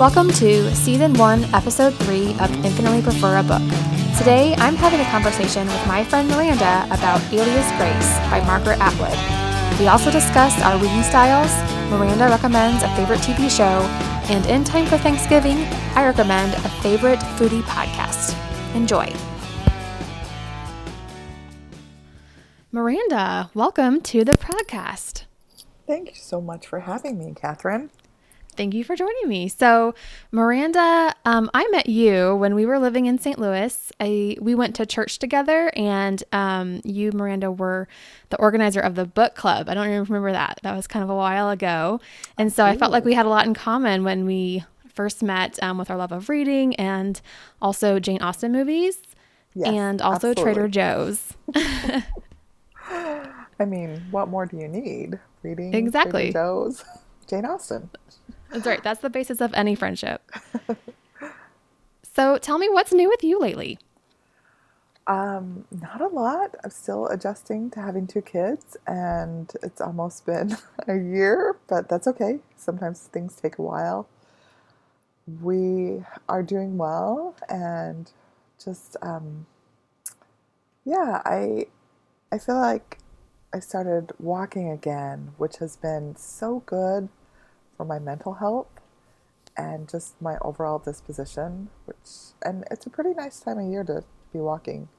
Welcome to Season 1, Episode 3 of Infinitely Prefer a Book. Today, I'm having a conversation with my friend Miranda about Alias Grace by Margaret Atwood. We also discuss our reading styles, Miranda recommends a favorite TV show, and in time for Thanksgiving, I recommend a favorite foodie podcast. Enjoy. Miranda, welcome to the podcast. Thank you so much for having me, Catherine. Thank you for joining me. So, Miranda, um, I met you when we were living in St. Louis. I, we went to church together, and um, you, Miranda, were the organizer of the book club. I don't even remember that. That was kind of a while ago. And so I felt like we had a lot in common when we first met um, with our love of reading and also Jane Austen movies Yes, and also absolutely. Trader Joe's. I mean, what more do you need? Reading Exactly. Trader Joe's, Jane Austen. That's right. That's the basis of any friendship. so tell me what's new with you lately? Um, not a lot. I'm still adjusting to having two kids, and it's almost been a year, but that's okay. Sometimes things take a while. We are doing well, and just um, yeah, I I feel like I started walking again, which has been so good for my mental health and just my overall disposition. Which and it's a pretty nice time of year to be walking.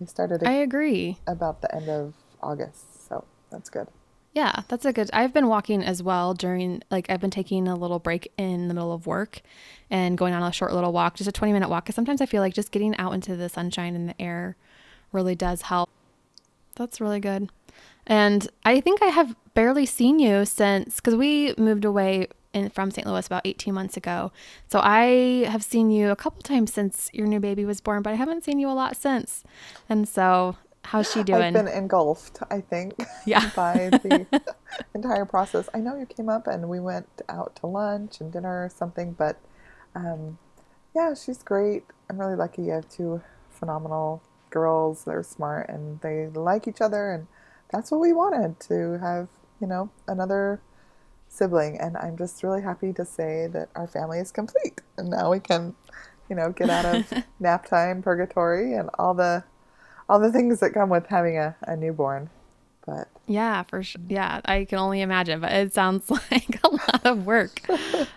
We started I agree. about the end of August, so that's good. Yeah, that's a good. I've been walking as well during like I've been taking a little break in the middle of work and going on a short little walk, just a 20 minute walk cuz sometimes I feel like just getting out into the sunshine and the air really does help. That's really good. And I think I have barely seen you since cuz we moved away in, from St. Louis about 18 months ago. So I have seen you a couple times since your new baby was born, but I haven't seen you a lot since. And so how's she doing? I've been engulfed, I think, Yeah. by the entire process. I know you came up and we went out to lunch and dinner or something, but um, yeah, she's great. I'm really lucky. You have two phenomenal girls. They're smart and they like each other, and that's what we wanted to have. You know, another sibling, and I'm just really happy to say that our family is complete, and now we can, you know, get out of nap time purgatory and all the all the things that come with having a, a newborn. But Yeah, for sure. Yeah, I can only imagine, but it sounds like a lot of work.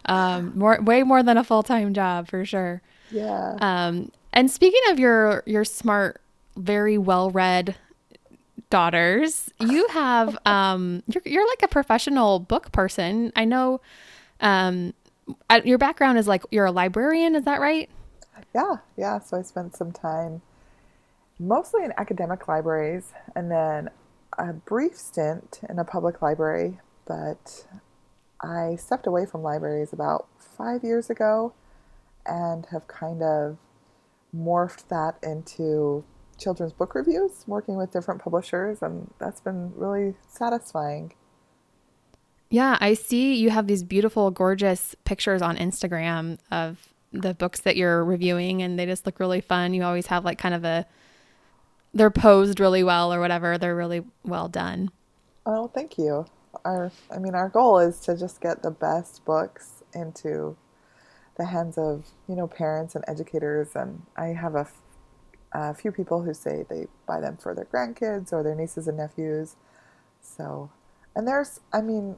Um, more, way more than a full time job for sure. yeah, Um, and speaking of your your smart, very well read daughters, you have um, you're you're like a professional book person. I know. Um, your background is like you're a librarian. Is that right? yeah, yeah. So I spent some time mostly in academic libraries and then a brief stint in a public library, but I stepped away from libraries about five years ago and have kind of morphed that into children's book reviews, working with different publishers, and that's been really satisfying. Yeah, I see you have these beautiful, gorgeous pictures on Instagram of the books that you're reviewing, and they just look really fun. You always have like kind of a, they're posed really well or whatever. They're really well done. Oh, thank you. Our, I mean, our goal is to just get the best books into the hands of, you know, parents and educators. And I have a, a few people who say they buy them for their grandkids or their nieces and nephews. So, and there's, I mean,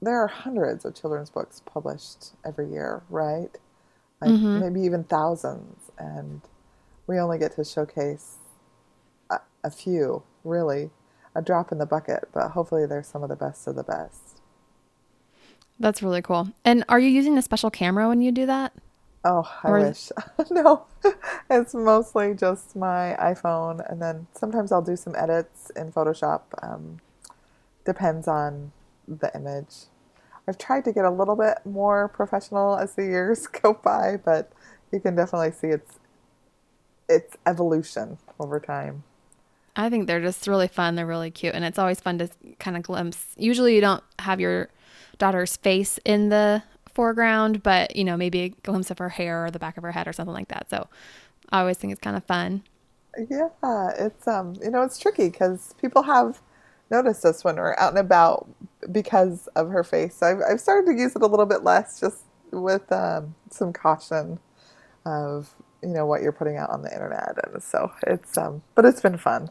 there are hundreds of children's books published every year, right? Like Mhm. maybe even thousands. And we only get to showcase a, a few, really a drop in the bucket, but hopefully they're some of the best of the best. That's really cool. And are you using a special camera when you do that? Oh, I Or wish. no, it's mostly just my iPhone, and then sometimes I'll do some edits in Photoshop. Um, depends on the image. I've tried to get a little bit more professional as the years go by, but you can definitely see its its evolution over time. I think they're just really fun. They're really cute. And it's always fun to kind of glimpse. Usually you don't have your daughter's face in the foreground, but you know, maybe a glimpse of her hair or the back of her head or something like that. So I always think it's kind of fun. Yeah, it's um, you know, it's tricky because people have noticed us when we're out and about because of her face. So I've I've started to use it a little bit less, just with um, some caution of you know what you're putting out on the internet, and so it's um, but it's been fun,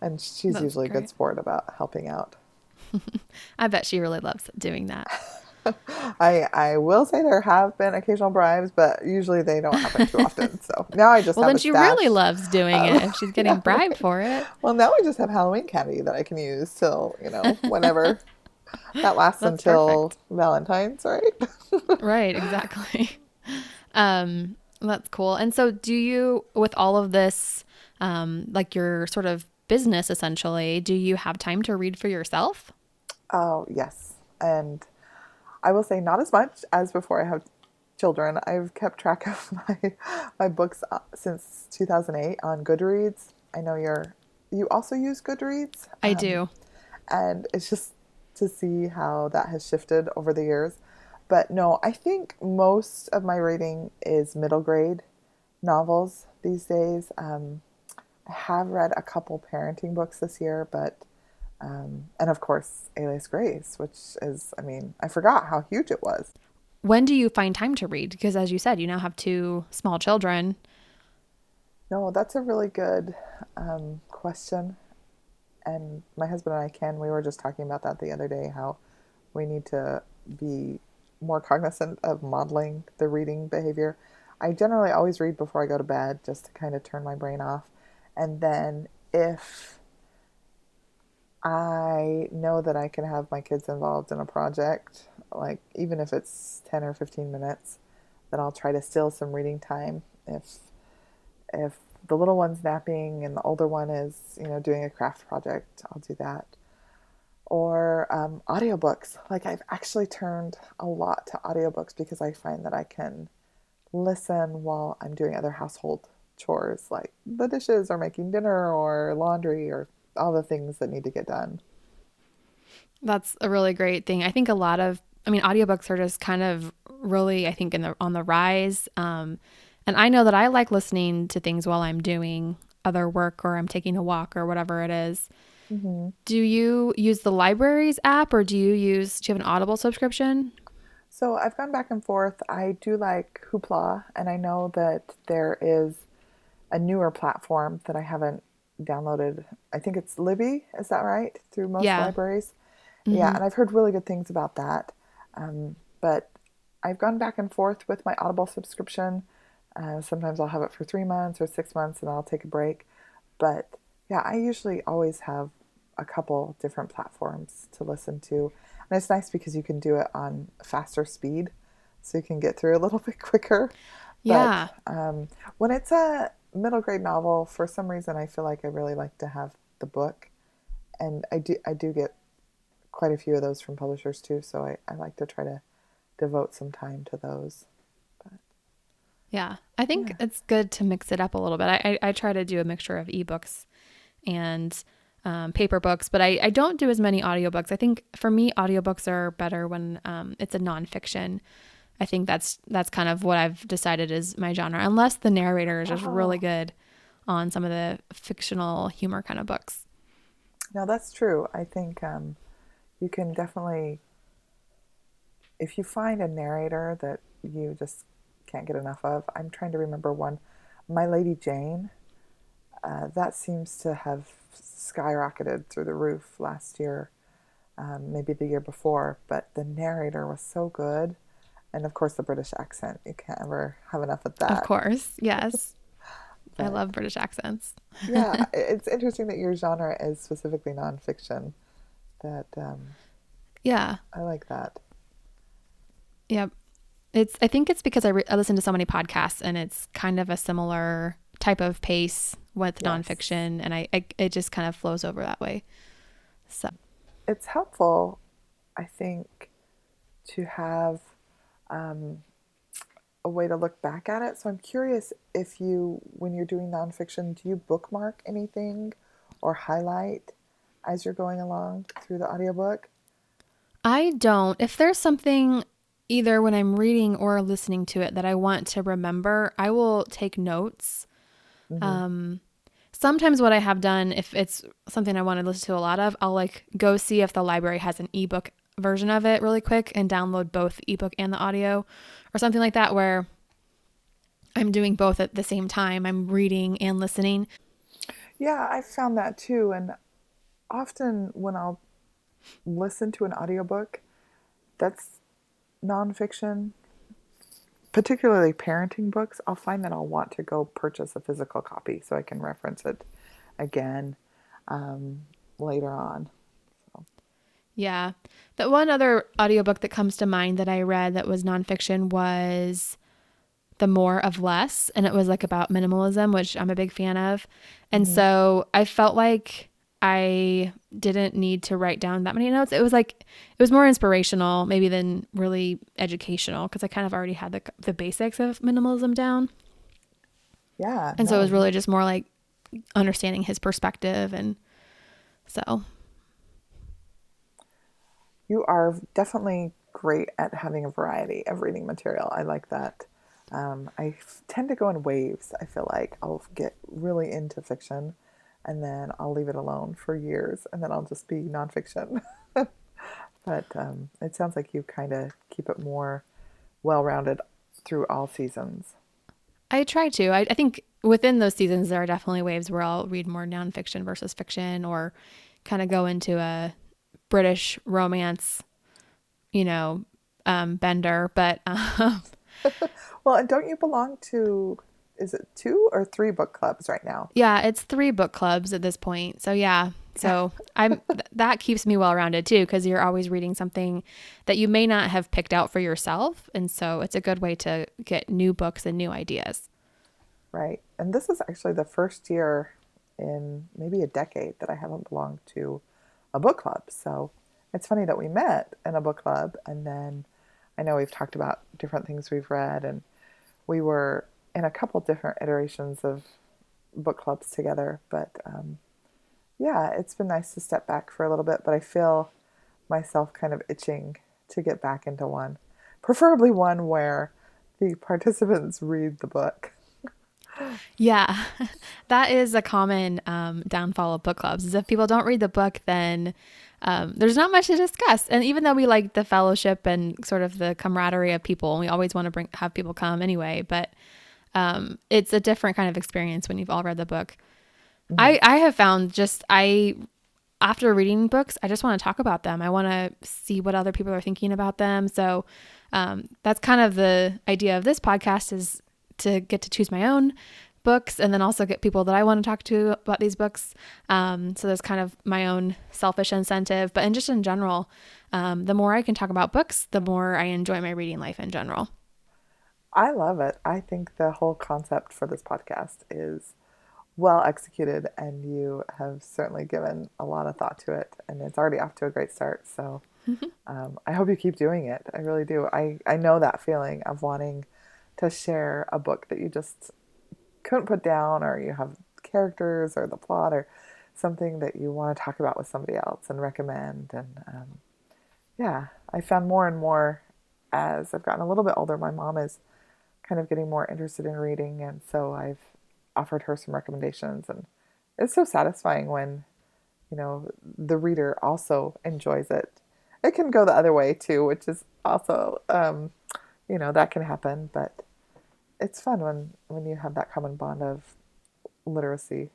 and she's That's usually a good sport about helping out. I bet she really loves doing that. I I will say there have been occasional bribes, but usually they don't happen too often. So now I just Well, have then she stash. really loves doing Um, it if she's getting bribed for it. Well, now I just have Halloween candy that I can use till you know whenever. that lasts That's until Valentine's, right? right exactly um that's cool and so do you with all of this um like your sort of business essentially do you have time to read for yourself Oh, yes. And I will say not as much as before I have children. I've kept track of my my books uh, since 2008 on Goodreads. I know you're you also use Goodreads. i Um, do and it's just to see how that has shifted over the years. But no, I think most of my reading is middle grade novels these days. Um, I have read a couple parenting books this year, but um, and of course, Alias Grace, which is, I mean, I forgot how huge it was. when do you find time to read because as you said you now have two small children No, that's a really good um, question. And my husband and I, Ken, we were just talking about that the other day how we need to be more cognizant of modeling the reading behavior. I generally always read before I go to bed just to kind of turn my brain off. And then if I know that I can have my kids involved in a project, like even if it's 10 or 15 minutes, then I'll try to steal some reading time. If if the little one's napping and the older one is, you know, doing a craft project, I'll do that. Or um, audiobooks. Like I've actually turned a lot to audiobooks because I find that I can listen while I'm doing other household chores like the dishes or making dinner or laundry or all the things that need to get done. That's a really great thing. I think a lot of I mean audiobooks are just kind of really I think in the on the rise. Um and I know that I like listening to things while I'm doing other work or I'm taking a walk or whatever it is. Do you use the libraries app or do you use do you have an Audible subscription? So I've gone back and forth. I do like Hoopla, and I know that there is a newer platform that I haven't downloaded. I think it's Libby, is that right? Through most Yeah. libraries. Yeah, and I've heard really good things about that. Um, but I've gone back and forth with my Audible subscription. Uh, sometimes I'll have it for three months or six months and I'll take a break. But yeah, I usually always have a couple different platforms to listen to. And it's nice because you can do it on faster speed, so you can get through a little bit quicker. Yeah. But um, when it's a middle grade novel, for some reason, I feel like I really like to have the book, and I do I do get quite a few of those from publishers too. So I, I like to try to devote some time to those. Yeah, I think it's good to mix it up a little bit. I, I, I try to do a mixture of ebooks and um, paper books, but I, I don't do as many audiobooks. I think for me, audiobooks are better when um, it's a nonfiction. I think that's that's kind of what I've decided is my genre, unless the narrator is just really good on some of the fictional humor kind of books. No, that's true. I think um, you can definitely, if you find a narrator that you just can't get enough of. I'm trying to remember one. My Lady Jane. Uh, that seems to have skyrocketed through the roof last year, um, maybe the year before. But the narrator was so good, and of course the British accent. You can't ever have enough of that. Of course, yes. I love British accents. yeah, it's interesting that your genre is specifically nonfiction. That um, Yeah. I like that. Yep. It's. I think it's because I, re- I listen to so many podcasts, and it's kind of a similar type of pace with Yes. nonfiction, and I, I it just kind of flows over that way. So it's helpful, I think, to have um, a way to look back at it. So I'm curious if you, when you're doing nonfiction, do you bookmark anything or highlight as you're going along through the audiobook? I don't. If there's something either when I'm reading or listening to it that I want to remember, I will take notes. Um, sometimes what I have done, if it's something I want to listen to a lot of, I'll like go see if the library has an ebook version of it really quick and download both the ebook and the audio or something like that where I'm doing both at the same time. I'm reading and listening. Yeah, I found that too. And often when I'll listen to an audiobook that's nonfiction, particularly parenting books, I'll find that I'll want to go purchase a physical copy so I can reference it again um, later on. Yeah. The one other audiobook that comes to mind that I read that was nonfiction was The More of Less. And it was like about minimalism, which I'm a big fan of. And mm-hmm. so I felt like I didn't need to write down that many notes. It was like it was more inspirational maybe than really educational because I kind of already had the the basics of minimalism down. Yeah. And no. so it was really just more like understanding his perspective and so you are definitely great at having a variety of reading material. I like that. Um, I f- tend to go in waves. I feel like I'll get really into fiction and then I'll leave it alone for years and then I'll just be nonfiction. but um, it sounds like you kind of keep it more well rounded through all seasons. I try to. I, I, think within those seasons, there are definitely waves where I'll read more nonfiction versus fiction or kind of go into a British romance, you know, um, bender. But. Um, well, and don't you belong to is it two or three book clubs right now? Yeah, it's three book clubs at this point. So yeah, so I'm th- that keeps me well rounded too because you're always reading something that you may not have picked out for yourself, and so it's a good way to get new books and new ideas. Right, and this is actually the first year in maybe a decade that I haven't belonged to a book club. So it's funny that we met in a book club, and then I know we've talked about different things we've read, and we were in a couple different iterations of book clubs together. But um, yeah, it's been nice to step back for a little bit. But I feel myself kind of itching to get back into one, preferably one where the participants read the book. Yeah, that is a common um, downfall of book clubs. Is if people don't read the book, then um, there's not much to discuss. And even though we like the fellowship and sort of the camaraderie of people, and we always want to bring have people come anyway, but um, it's a different kind of experience when you've all read the book. Mm-hmm. I, I have found just I after reading books, I just want to talk about them. I want to see what other people are thinking about them. So um, that's kind of the idea of this podcast is to get to choose my own books and then also get people that I want to talk to about these books. Um, so there's kind of my own selfish incentive, but in just in general, um, the more I can talk about books, the more I enjoy my reading life in general. I love it. I think the whole concept for this podcast is well executed, and you have certainly given a lot of thought to it, and it's already off to a great start. So um, I hope you keep doing it. I really do. I, I know that feeling of wanting to share a book that you just couldn't put down, or you have characters or the plot or something that you want to talk about with somebody else and recommend. And um, yeah, I found more and more as I've gotten a little bit older. My mom is kind of getting more interested in reading, and so I've offered her some recommendations, and it's so satisfying when you know the reader also enjoys it. It can go the other way too, which is also um, you know that can happen, but it's fun when when you have that common bond of literacy.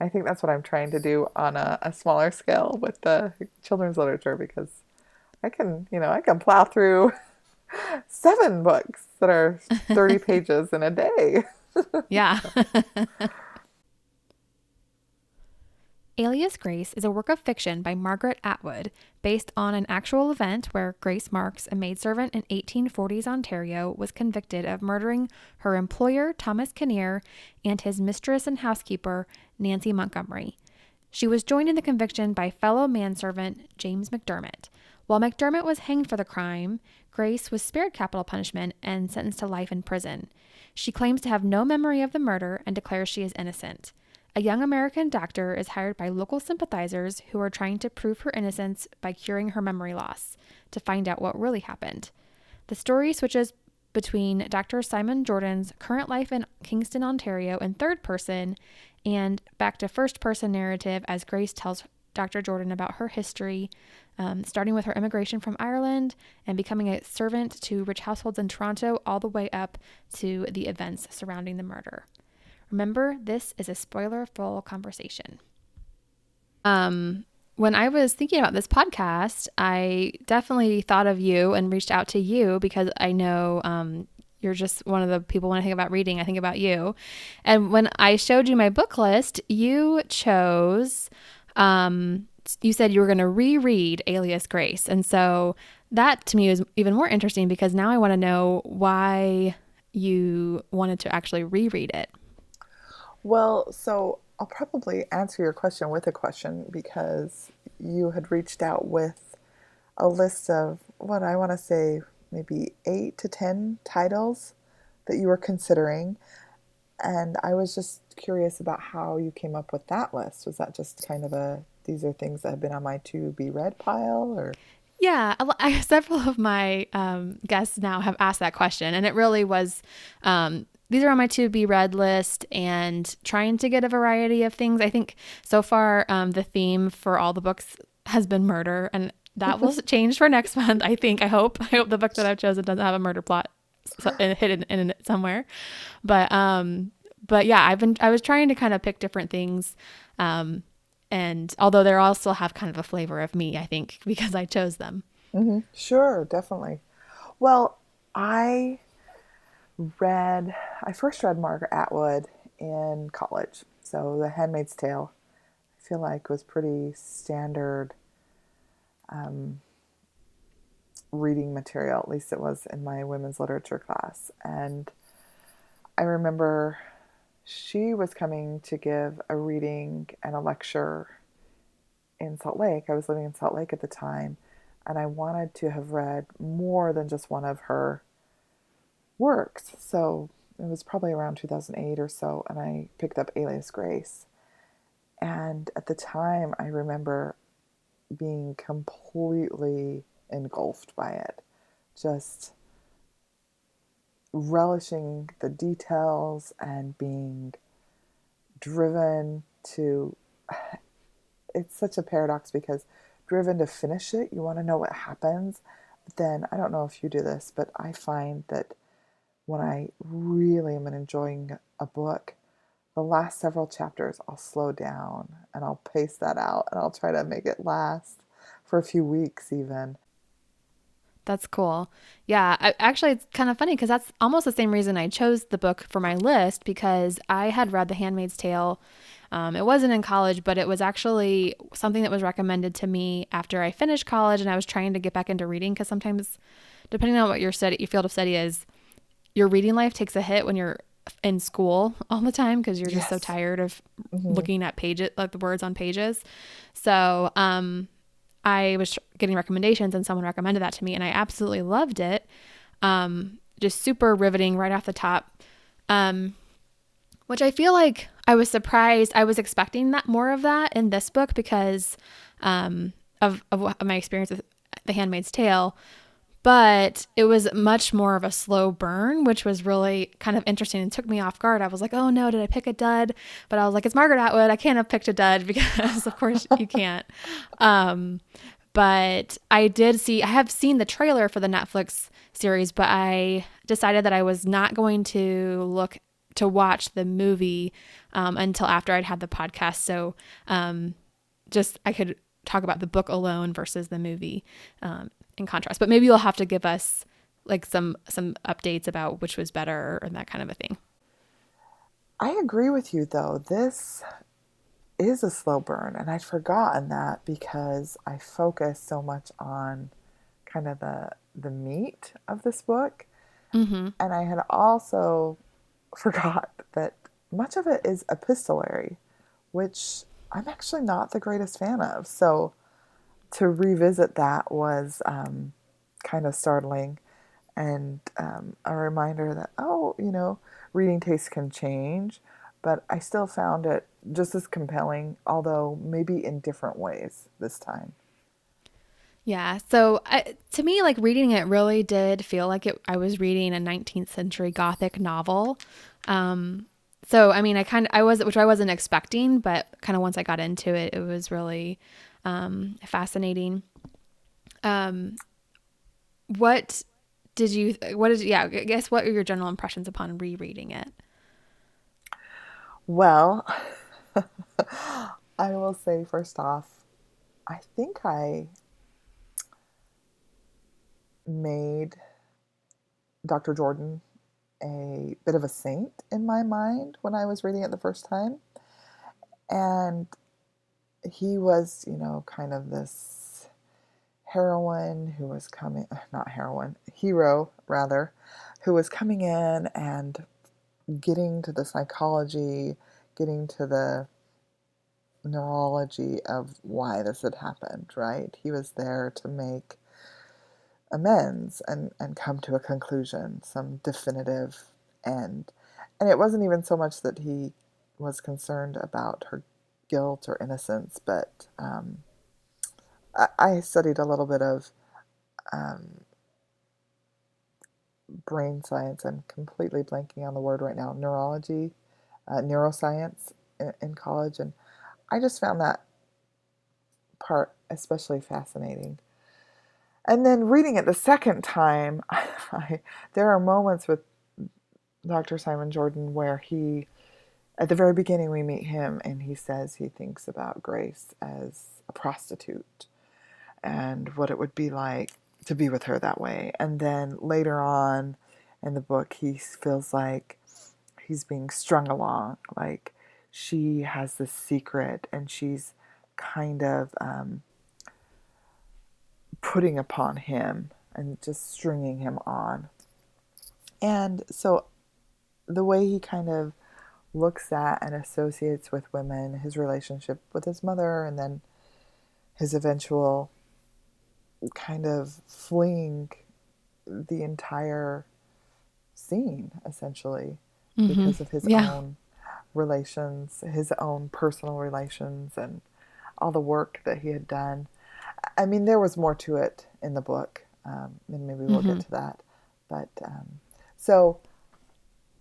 I think that's what I'm trying to do on a, a smaller scale with the children's literature because I can, you know, I can plow through seven books that are 30 pages in a day. yeah. Alias Grace is a work of fiction by Margaret Atwood based on an actual event where Grace Marks, a maidservant in 1840s Ontario, was convicted of murdering her employer, Thomas Kinnear, and his mistress and housekeeper, Nancy Montgomery. She was joined in the conviction by fellow manservant James McDermott. While McDermott was hanged for the crime, Grace was spared capital punishment and sentenced to life in prison. She claims to have no memory of the murder and declares she is innocent. A young American doctor is hired by local sympathizers who are trying to prove her innocence by curing her memory loss to find out what really happened. The story switches between Dr. Simon Jordan's current life in Kingston, Ontario in third person and back to first person narrative as Grace tells Dr. Jordan about her history, um, starting with her immigration from Ireland and becoming a servant to rich households in Toronto, all the way up to the events surrounding the murder. Remember, this is a spoiler full conversation. Um, when I was thinking about this podcast, I definitely thought of you and reached out to you because I know um, you're just one of the people when I think about reading, I think about you. And when I showed you my book list, you chose, um, you said you were going to reread Alias Grace. And so that to me is even more interesting because now I want to know why you wanted to actually reread it. Well, so I'll probably answer your question with a question because you had reached out with a list of what I want to say maybe eight to 10 titles that you were considering. And I was just curious about how you came up with that list. Was that just kind of a, these are things that have been on my to be read pile or? Yeah, I, several of my um, guests now have asked that question, and it really was. Um, these are on my to be read list, and trying to get a variety of things. I think so far um, the theme for all the books has been murder, and that will change for next month. I think. I hope. I hope the book that I've chosen doesn't have a murder plot hidden in it somewhere. But um, but yeah, I've been. I was trying to kind of pick different things. Um, and although they all still have kind of a flavor of me, I think because I chose them. Mm-hmm. Sure, definitely. Well, I read. I first read Margaret Atwood in college, so The Handmaid's Tale. I feel like was pretty standard um, reading material, at least it was in my women's literature class. And I remember she was coming to give a reading and a lecture in Salt Lake. I was living in Salt Lake at the time, and I wanted to have read more than just one of her works. So it was probably around 2008 or so, and I picked up Alias Grace. And at the time, I remember being completely engulfed by it. Just relishing the details and being driven to. It's such a paradox because driven to finish it, you want to know what happens. Then, I don't know if you do this, but I find that when I really am enjoying a book, the last several chapters, I'll slow down and I'll pace that out and I'll try to make it last for a few weeks, even. That's cool. Yeah, I, actually, it's kind of funny because that's almost the same reason I chose the book for my list because I had read The Handmaid's Tale. Um, it wasn't in college, but it was actually something that was recommended to me after I finished college and I was trying to get back into reading because sometimes, depending on what your study, your field of study is, your reading life takes a hit when you're in school all the time because you're just so tired of mm-hmm. looking at pages like the words on pages. So um i was getting recommendations and someone recommended that to me and i absolutely loved it. Um just super riveting right off the top. Um which i feel like i was surprised i was expecting that more of that in this book because um of, of my experience with the handmaid's tale but it was much more of a slow burn, which was really kind of interesting and took me off guard. I was like, oh no, did I pick a dud? But I was like, it's Margaret Atwood. I can't have picked a dud because, of course, you can't. Um, but I did see, I have seen the trailer for the Netflix series, but I decided that I was not going to look to watch the movie um, until after I'd had the podcast. So um, just I could talk about the book alone versus the movie um, in contrast. But maybe you'll have to give us like some some updates about which was better and that kind of a thing. I agree with you though. This is a slow burn and I'd forgotten that because I focus so much on kind of the the meat of this book. Mm-hmm. And I had also forgot that much of it is epistolary, which I'm actually not the greatest fan of. So to revisit that was um, kind of startling and um, a reminder that, oh, you know, reading tastes can change, but I still found it just as compelling, although maybe in different ways this time. Yeah. So I, to me, like reading it really did feel like it, I was reading a 19th century Gothic novel. Um, so I mean, I kind of I was which I wasn't expecting, but kind of once I got into it, it was really um, fascinating. Um, what did you? What did yeah? I guess what are your general impressions upon rereading it? Well, I will say first off, I think I made Dr. Jordan a bit of a saint in my mind when I was reading it the first time. And he was, you know, kind of this heroine who was coming, not heroine, hero rather, who was coming in and getting to the psychology, getting to the neurology of why this had happened, right? He was there to make amends and, and come to a conclusion, some definitive end. And it wasn't even so much that he was concerned about her guilt or innocence, but um, I, I, studied a little bit of um, brain science. I'm completely blanking on the word right now. Neurology, uh, neuroscience in, in college, and I just found that part especially fascinating. And then reading it the second time, I, there are moments with Dr. Simon Jordan where he, at the very beginning, we meet him and he says he thinks about Grace as a prostitute and what it would be like to be with her that way. And then later on in the book, he feels like he's being strung along, like she has this secret and she's kind of um, putting upon him and just stringing him on. And so the way he kind of looks at and associates with women, his relationship with his mother, and then his eventual kind of fleeing the entire scene, essentially, mm-hmm. because of his yeah. own relations, his own personal relations, and all the work that he had done. I mean, there was more to it in the book, um, and maybe we'll mm-hmm. get to that. But um, so,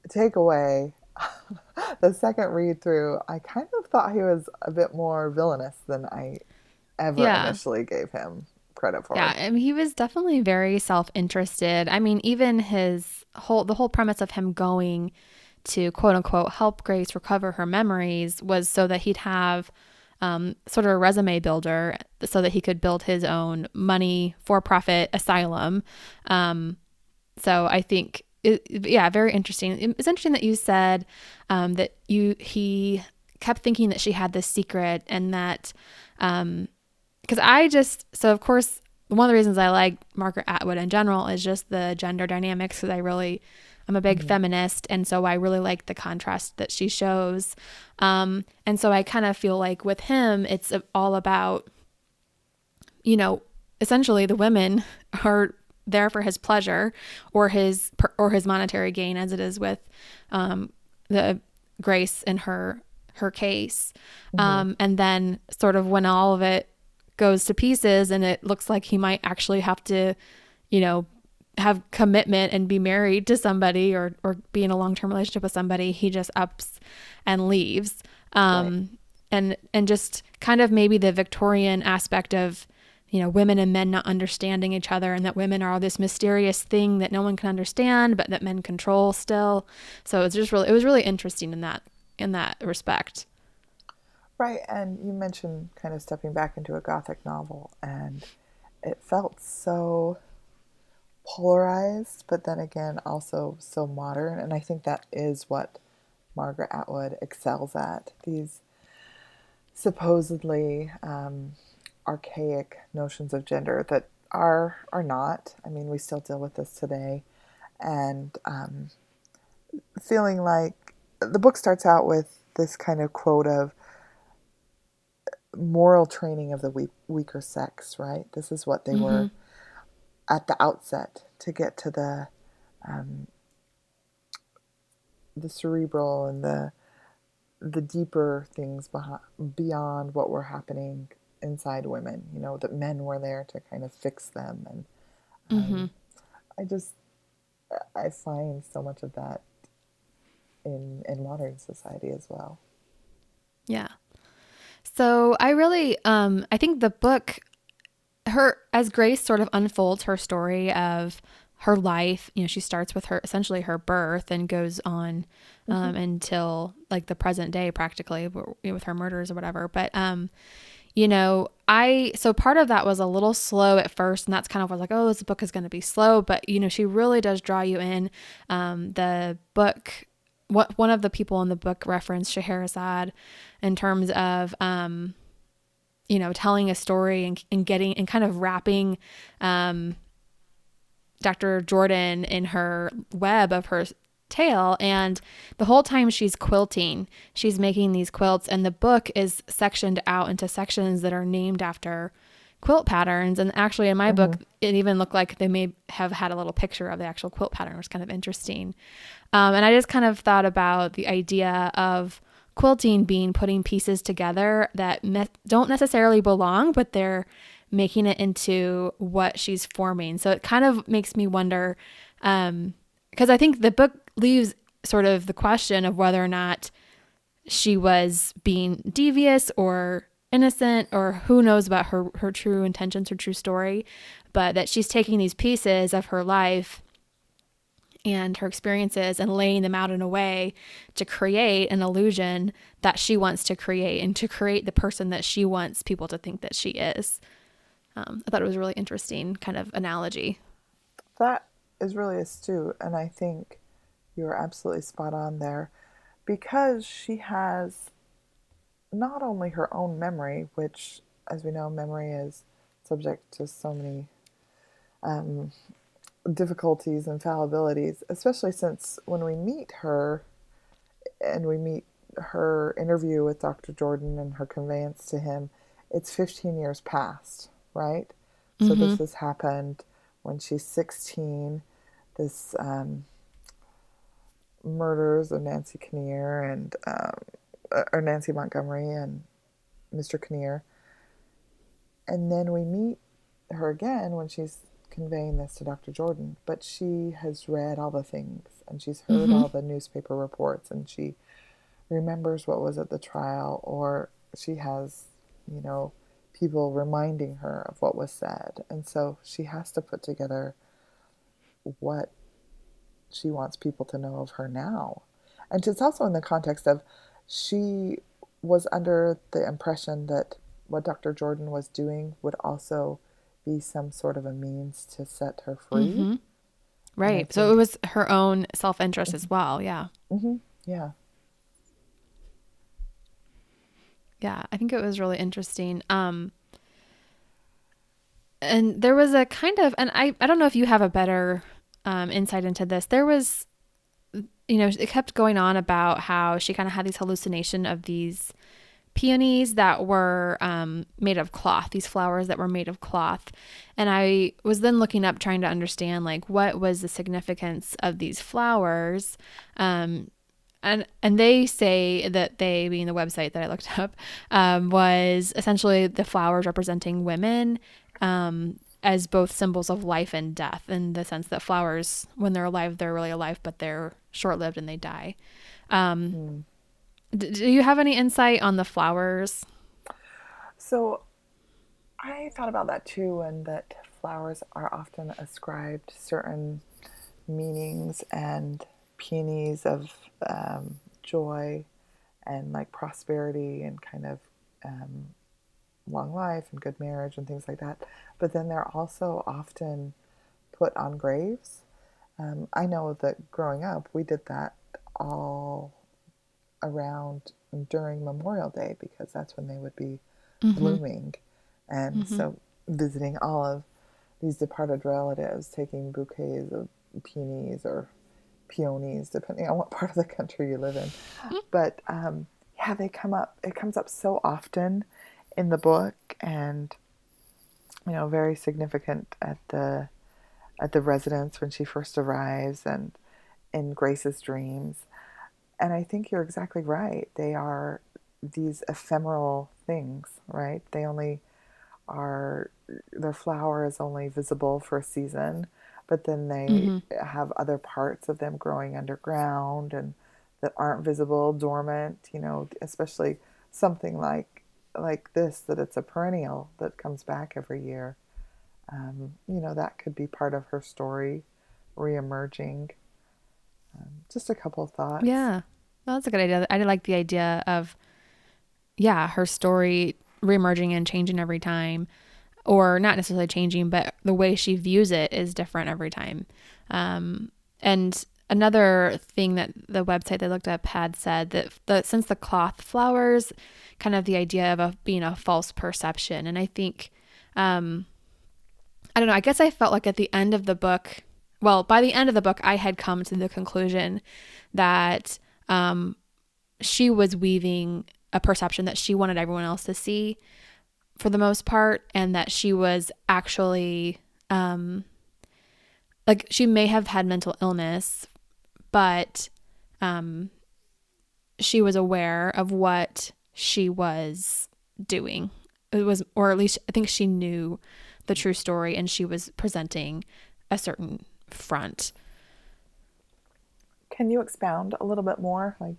takeaway the second read through, I kind of thought he was a bit more villainous than I ever yeah. initially gave him credit for. Yeah, I mean, he was definitely very self interested. I mean, even his whole the whole premise of him going to quote unquote help Grace recover her memories was so that he'd have um, sort of a resume builder so that he could build his own money for profit asylum. Um, so I think, it, yeah, very interesting. It's interesting that you said um, that you he kept thinking that she had this secret and that because um, I just so of course one of the reasons I like Margaret Atwood in general is just the gender dynamics because I really I'm a big mm-hmm. feminist, and so I really like the contrast that she shows. Um, and so I kind of feel like with him, it's all about, you know, essentially the women are there for his pleasure or his or his monetary gain, as it is with um, the Grace in her her case. Mm-hmm. Um, and then sort of when all of it goes to pieces and it looks like he might actually have to, you know, have commitment and be married to somebody or or be in a long-term relationship with somebody he just ups and leaves. Um right. and and just kind of maybe the victorian aspect of you know women and men not understanding each other and that women are all this mysterious thing that no one can understand but that men control still. So it's just really it was really interesting in that in that respect. Right. And you mentioned kind of stepping back into a gothic novel and it felt so polarized, but then again, also so modern. And I think that is what Margaret Atwood excels at these supposedly um, archaic notions of gender that are are not. I mean, we still deal with this today, and um, feeling like the book starts out with this kind of quote of moral training of the weak, weaker sex. Right? This is what they mm-hmm. were at the outset to get to the um, the cerebral and the the deeper things behind, beyond what were happening inside women. You know that men were there to kind of fix them, and um, mm-hmm. I just I find so much of that in in modern society as well. Yeah. So I really, um, I think the book, her as Grace sort of unfolds her story of her life. You know, she starts with her essentially her birth and goes on um, mm-hmm. until like the present day, practically with her murders or whatever. But um, you know, I so part of that was a little slow at first, and that's kind of was like, oh, this book is going to be slow, but you know, she really does draw you in. Um, the book, what one of the people in the book referenced Scheherazade in terms of, um, you know, telling a story and, and getting and kind of wrapping, um, Dr. Jordan in her web of her tale and the whole time she's quilting she's making these quilts and the book is sectioned out into sections that are named after quilt patterns and actually in my mm-hmm. book it even looked like they may have had a little picture of the actual quilt pattern which was kind of interesting um, and i just kind of thought about the idea of quilting being putting pieces together that me- don't necessarily belong but they're making it into what she's forming. So it kind of makes me wonder um, because I think the book leaves sort of the question of whether or not she was being devious or innocent or who knows about her her true intentions her true story but that she's taking these pieces of her life and her experiences and laying them out in a way to create an illusion that she wants to create and to create the person that she wants people to think that she is um, i thought it was a really interesting kind of analogy that is really astute. And I think you're absolutely spot on there because she has not only her own memory, which, as we know, memory is subject to so many um, difficulties and fallibilities, especially since when we meet her and we meet her interview with Dr. Jordan and her conveyance to him, it's 15 years past, right? Mm-hmm. So this mm-hmm. has happened when she's 16. This um, murders of Nancy Kinnear and um, uh, or Nancy Montgomery and Mr. Kinnear. And then we meet her again when she's conveying this to Dr. Jordan, but she has read all the things and she's heard mm-hmm. all the newspaper reports and she remembers what was at the trial or she has, you know, people reminding her of what was said. And so she has to put together what she wants people to know of her now. And it's also in the context of she was under the impression that what Dr. Jordan was doing would also be some sort of a means to set her free. Mm-hmm. Right. Think, so it was her own self interest mm-hmm. as well. Yeah. Mm-hmm. Yeah. Yeah, I think it was really interesting. Um, and there was a kind of, and I, I don't know if you have a better um, insight into this. There was, you know, it kept going on about how she kind of had these hallucination of these peonies that were um, made of cloth, these flowers that were made of cloth. And I was then looking up trying to understand like what was the significance of these flowers. Um, and and they say that they, being the website that I looked up, um, was essentially the flowers representing women, um, as both symbols of life and death, in the sense that flowers, when they're alive, they're really alive, but they're short lived and they die. Mm. Do you have any insight on the flowers? So I thought about that too, and that flowers are often ascribed certain meanings and peonies of um, joy and like prosperity and kind of um, long life and good marriage and things like that. But then they're also often put on graves. Um, I know that growing up, we did that all around during Memorial Day because that's when they would be mm-hmm. blooming. And mm-hmm. so visiting all of these departed relatives, taking bouquets of peonies or peonies, depending on what part of the country you live in. Mm-hmm. But um, yeah, they come up, it comes up so often in the book and you know very significant at the at the residence when she first arrives and in Grace's dreams. And I think you're exactly right. They are these ephemeral things, right? They only are their flower is only visible for a season, but then they mm-hmm. have other parts of them growing underground and that aren't visible, dormant, you know, especially something like like this that it's a perennial that comes back every year. Um, you know, that could be part of her story reemerging. Um, just a couple of thoughts. Yeah. Well, that's a good idea. I like the idea of, yeah, her story reemerging and changing every time, or not necessarily changing, but the way she views it is different every time. Um, and another thing that the website they looked up had said that the, since the cloth flowers, kind of the idea of a, being a false perception, and I think, um, I don't know. I guess I felt like at the end of the book, well, by the end of the book, I had come to the conclusion that um, she was weaving a perception that she wanted everyone else to see for the most part, and that she was actually um, like she may have had mental illness, but um, she was aware of what she was doing. It was, or at least I think she knew the true story, and she was presenting a certain front. Can you expound a little bit more? Like,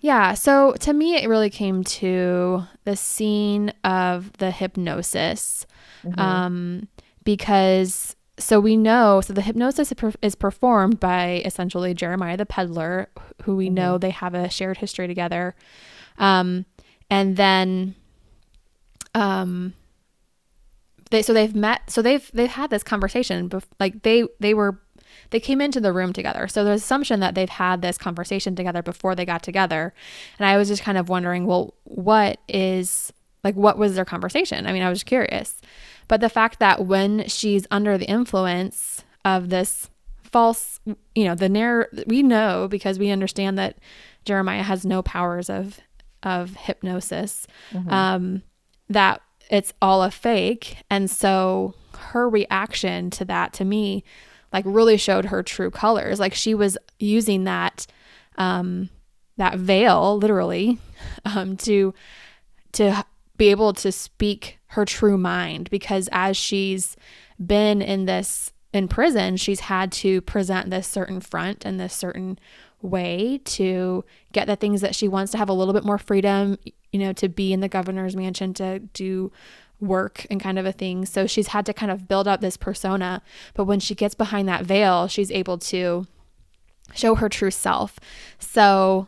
yeah. So to me, it really came to the scene of the hypnosis, mm-hmm. um, because so we know so the hypnosis is performed by essentially Jeremiah the peddler, who we mm-hmm. know they have a shared history together, um, and then, um, they so they've met so they've they've had this conversation bef- like they they were they came into the room together. So the assumption that they've had this conversation together before they got together and i was just kind of wondering well what is like what was their conversation? I mean i was curious. But the fact that when she's under the influence of this false you know the narr we know because we understand that jeremiah has no powers of of hypnosis mm-hmm. um that it's all a fake. And so her reaction to that to me like really showed her true colors. Like she was using that um that veil literally um to to be able to speak her true mind because as she's been in this in prison, she's had to present this certain front and this certain way to get the things that she wants to have a little bit more freedom, you know, to be in the governor's mansion, to do work and kind of a thing. So she's had to kind of build up this persona. But when she gets behind that veil, she's able to show her true self. So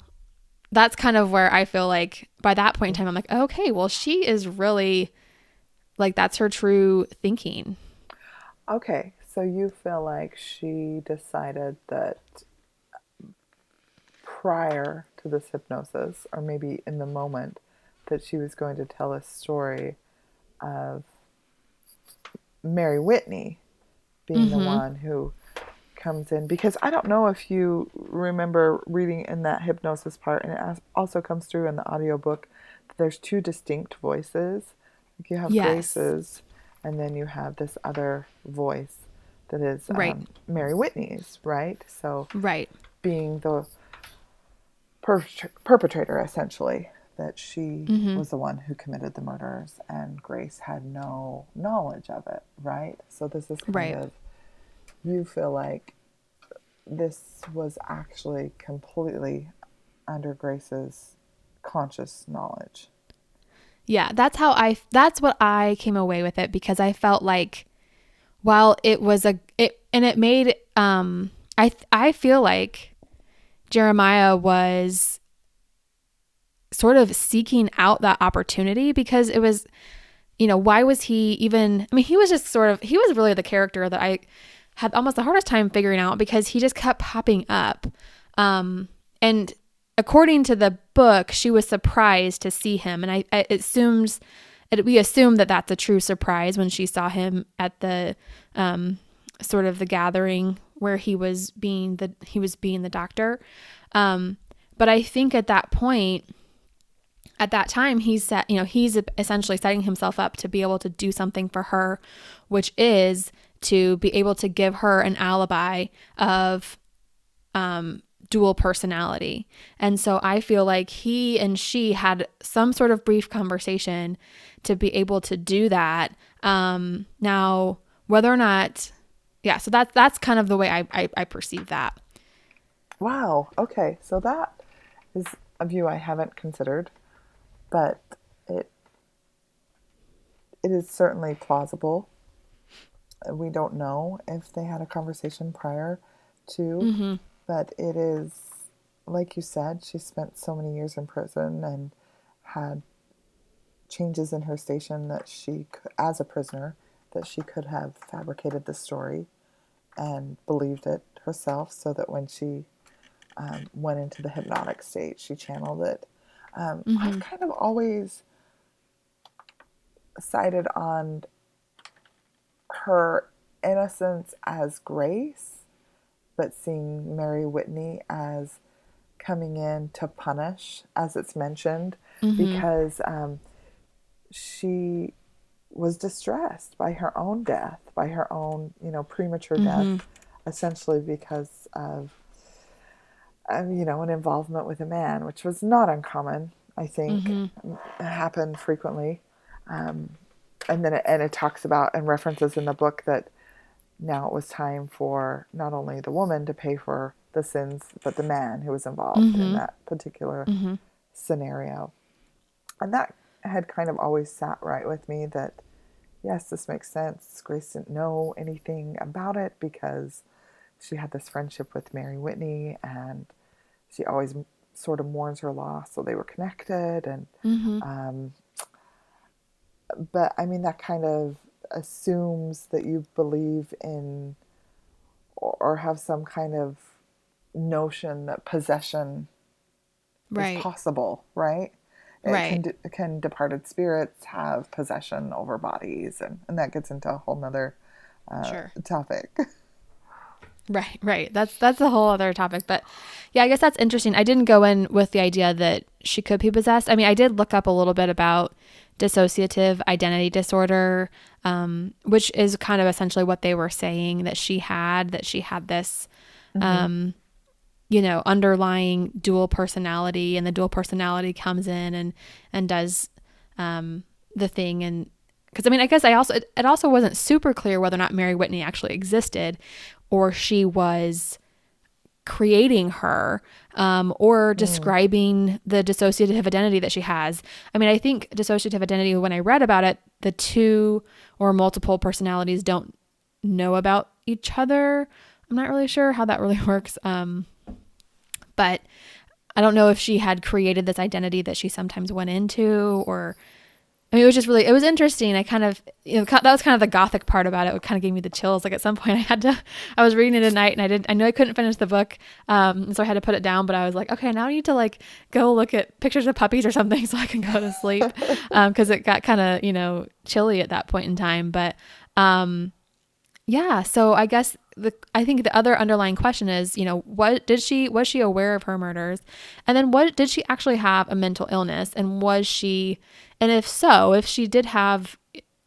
that's kind of where I feel like by that point in time, I'm like, okay, well, she is really like that's her true thinking. Okay. So you feel like she decided that prior to this hypnosis, or maybe in the moment, that she was going to tell a story of Mary Whitney being mm-hmm. the one who comes in because I don't know if you remember reading in that hypnosis part, and it also comes through in the audiobook that there's two distinct voices. Like you have yes. Grace's, and then you have this other voice that is um. Mary Whitney's, right? So, right, being the per- perpetrator essentially that she mm-hmm. was the one who committed the murders and Grace had no knowledge of it, right? So this is kind right. of you feel like this was actually completely under Grace's conscious knowledge. Yeah, that's how I that's what I came away with it because I felt like while it was a it and it made um I I feel like Jeremiah was sort of seeking out that opportunity because it was, you know, why was he even? I mean, he was just sort of, he was really the character that I had almost the hardest time figuring out because he just kept popping up. Um, and according to the book, she was surprised to see him. And I, I assumes, we assume that that's a true surprise when she saw him at the, um, sort of the gathering where he was being the he was being the doctor. Um, but I think at that point, at that time, he's set, you know, he's essentially setting himself up to be able to do something for her, which is to be able to give her an alibi of um, dual personality. And so I feel like he and she had some sort of brief conversation to be able to do that. Um, now, whether or not yeah, so that's that's kind of the way I, I, I perceive that. Wow. Okay. So that is a view I haven't considered, but it it is certainly plausible. We don't know if they had a conversation prior to, mm-hmm. but it is like you said, she spent so many years in prison and had changes in her station that she, as a prisoner, that she could have fabricated the story and believed it herself so that when she um, went into the hypnotic state, she channeled it. Um, mm-hmm. I've kind of always sided on her innocence as grace, but seeing Mary Whitney as coming in to punish, as it's mentioned, mm-hmm. because um, she was distressed by her own death, by her own, you know, premature mm-hmm. death, essentially because of, um, you know, an involvement with a man, which was not uncommon. I think mm-hmm. happened frequently, um, and then it, and it talks about and references in the book that now it was time for not only the woman to pay for the sins, but the man who was involved mm-hmm. in that particular mm-hmm. scenario. And that had kind of always sat right with me that, yes, this makes sense. Grace didn't know anything about it because she had this friendship with Mary Whitney and she always sort of mourns her loss. So they were connected. And, mm-hmm. um, but I mean, that kind of assumes that you believe in or have some kind of notion that possession right. is possible, right? Right. Can, can departed spirits have possession over bodies? And, and that gets into a whole nother uh, sure. topic. Right, right. That's that's a whole other topic. But yeah, I guess that's interesting. I didn't go in with the idea that she could be possessed. I mean, I did look up a little bit about dissociative identity disorder, um, which is kind of essentially what they were saying that she had, that she had this mm-hmm. um, you know underlying dual personality and the dual personality comes in and and does um the thing and because i mean i guess i also it, it also wasn't super clear whether or not mary whitney actually existed or she was creating her um, or mm. describing mm. the dissociative identity that she has. I mean, I think dissociative identity, when I read about it, the two or multiple personalities don't know about each other. I'm not really sure how that really works. Um, but I don't know if she had created this identity that she sometimes went into or I mean, it was just really, it was interesting. I kind of, you know, that was kind of the gothic part about it. It kind of gave me the chills. Like at some point I had to, I was reading it at night and I didn't—I knew I couldn't finish the book. Um, so I had to put it down, but I was like, okay, now I need to like go look at pictures of puppies or something so I can go to sleep. um, cause it got kind of, you know, chilly at that point in time. But, um, yeah. So I guess the I think the other underlying question is, you know, what did she was she aware of her murders? And then what did she actually have a mental illness and was she and if so, if she did have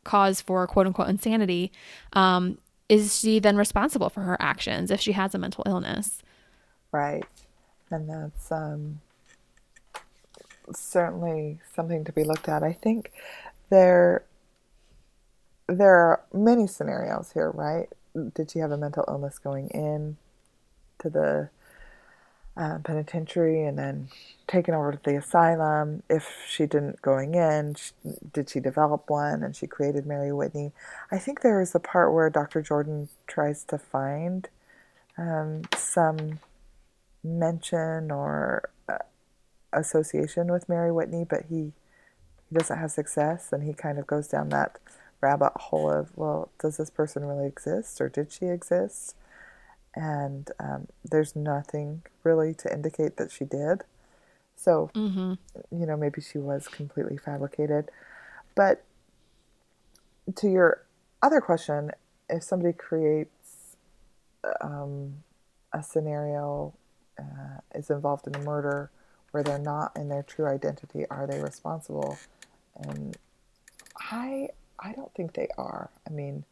cause for quote unquote insanity, um, is she then responsible for her actions if she has a mental illness? Right. And that's um, certainly something to be looked at. I think there there are many scenarios here, right? Did she have a mental illness going in to the uh, penitentiary and then taken over to the asylum? If she didn't going in, did she develop one and she created Mary Whitney? I think there is a part where Dr. Jordan tries to find um, some mention or uh, association with Mary Whitney, but he he doesn't have success, and he kind of goes down that rabbit hole of, well, does this person really exist or did she exist? And um, there's nothing really to indicate that she did. So, mm-hmm. you know, maybe she was completely fabricated. But to your other question, if somebody creates um, a scenario, uh, is involved in a murder where they're not in their true identity, are they responsible? And I I don't think they are. I mean,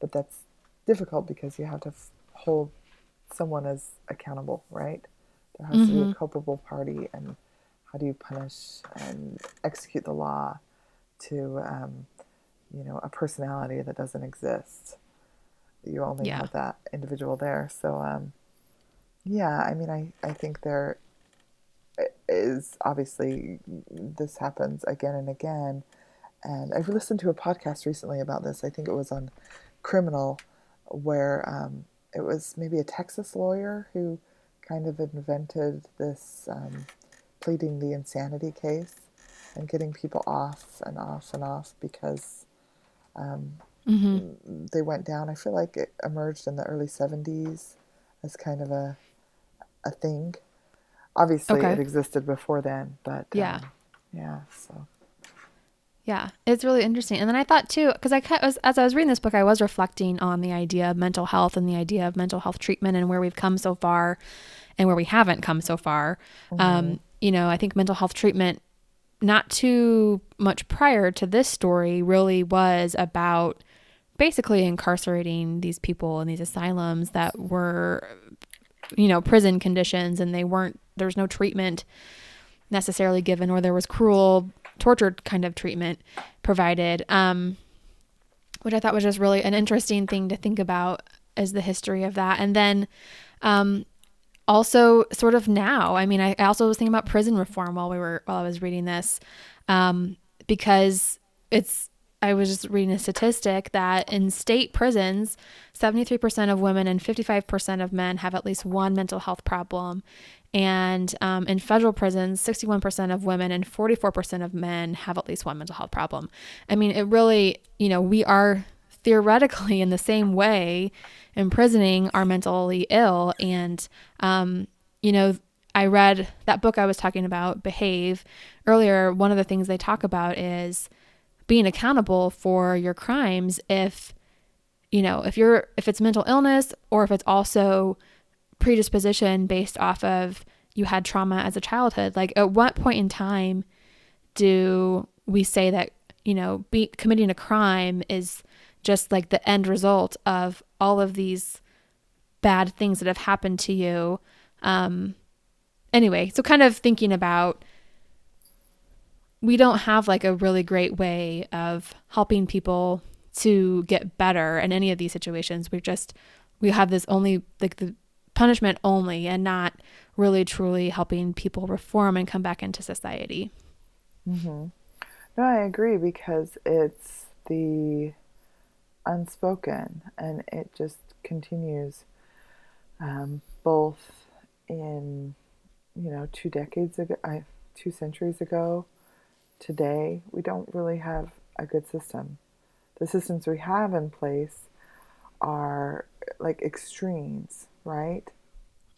but that's difficult because you have to f- hold someone as accountable, right? There has mm-hmm. to be a mm-hmm. culpable party, and how do you punish and execute the law to, um, you know, a personality that doesn't exist? You only yeah. have that individual there. So, um, yeah, I mean, I, I think there is obviously this happens again and again. And I've listened to a podcast recently about this. I think it was on Criminal, where um, it was maybe a Texas lawyer who kind of invented this um, pleading the insanity case and getting people off and off and off because um, mm-hmm. they went down. I feel like it emerged in the early 70s as kind of a a thing. Obviously, okay. it existed before then, but yeah, um, yeah. So yeah, it's really interesting. And then I thought too, because I was, as I was reading this book, I was reflecting on the idea of mental health and the idea of mental health treatment and where we've come so far, and where we haven't come so far. Mm-hmm. Um, you know, I think mental health treatment, not too much prior to this story, really was about basically incarcerating these people in these asylums that were you know, prison conditions and they weren't, there was no treatment necessarily given or there was cruel, tortured kind of treatment provided. Um, which I thought was just really an interesting thing to think about as the history of that. And then, um, also sort of now, I mean, I, I also was thinking about prison reform while we were, while I was reading this, um, because it's, I was just reading a statistic that in state prisons, 73% of women and 55% of men have at least one mental health problem. And um, in federal prisons, 61% of women and 44% of men have at least one mental health problem. I mean, it really, you know, we are theoretically in the same way imprisoning our mentally ill. And, um, you know, I read that book I was talking about, Behave, earlier. One of the things they talk about is being accountable for your crimes if you know if you're if it's mental illness or if it's also predisposition based off of you had trauma as a childhood like at what point in time do we say that you know be, committing a crime is just like the end result of all of these bad things that have happened to you um anyway so kind of thinking about we don't have like a really great way of helping people to get better in any of these situations. We're just we have this only like the punishment only and not really truly helping people reform and come back into society. Mm-hmm. No, I agree because it's the unspoken and it just continues um, both in you know two decades ago, I, two centuries ago today, we don't really have a good system. The systems we have in place are like extremes, right?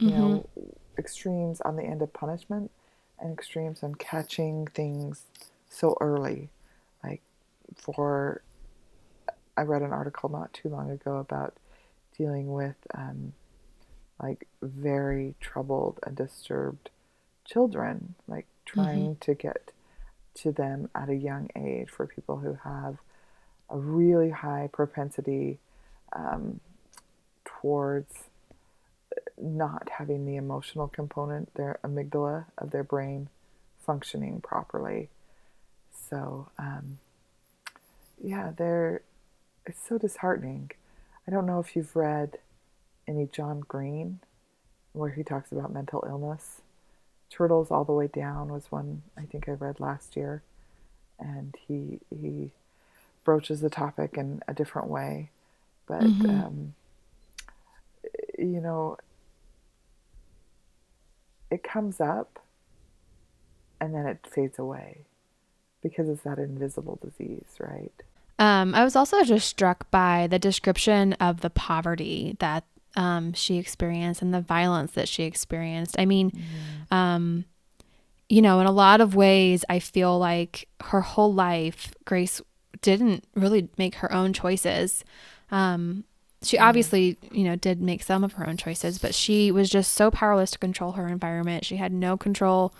Mm-hmm. You know, extremes on the end of punishment and extremes on catching things so early. Like, for, I read an article not too long ago about dealing with um, like very troubled and disturbed children, like trying mm-hmm. to get to them at a young age for people who have a really high propensity um, towards not having the emotional component, their amygdala of their brain functioning properly. So, um, yeah, they're it's so disheartening. I don't know if you've read any John Green where he talks about mental illness. Turtles All the Way Down was one I think I read last year, and he he broaches the topic in a different way, but mm-hmm. um, you know, it comes up and then it fades away because it's that invisible disease, right? Um, I was also just struck by the description of the poverty that um, she experienced and the violence that she experienced. I mean, mm-hmm. um, you know, in a lot of ways, I feel like her whole life, Grace didn't really make her own choices. Um, she mm-hmm. obviously, you know, did make some of her own choices, but she was just so powerless to control her environment. She had no control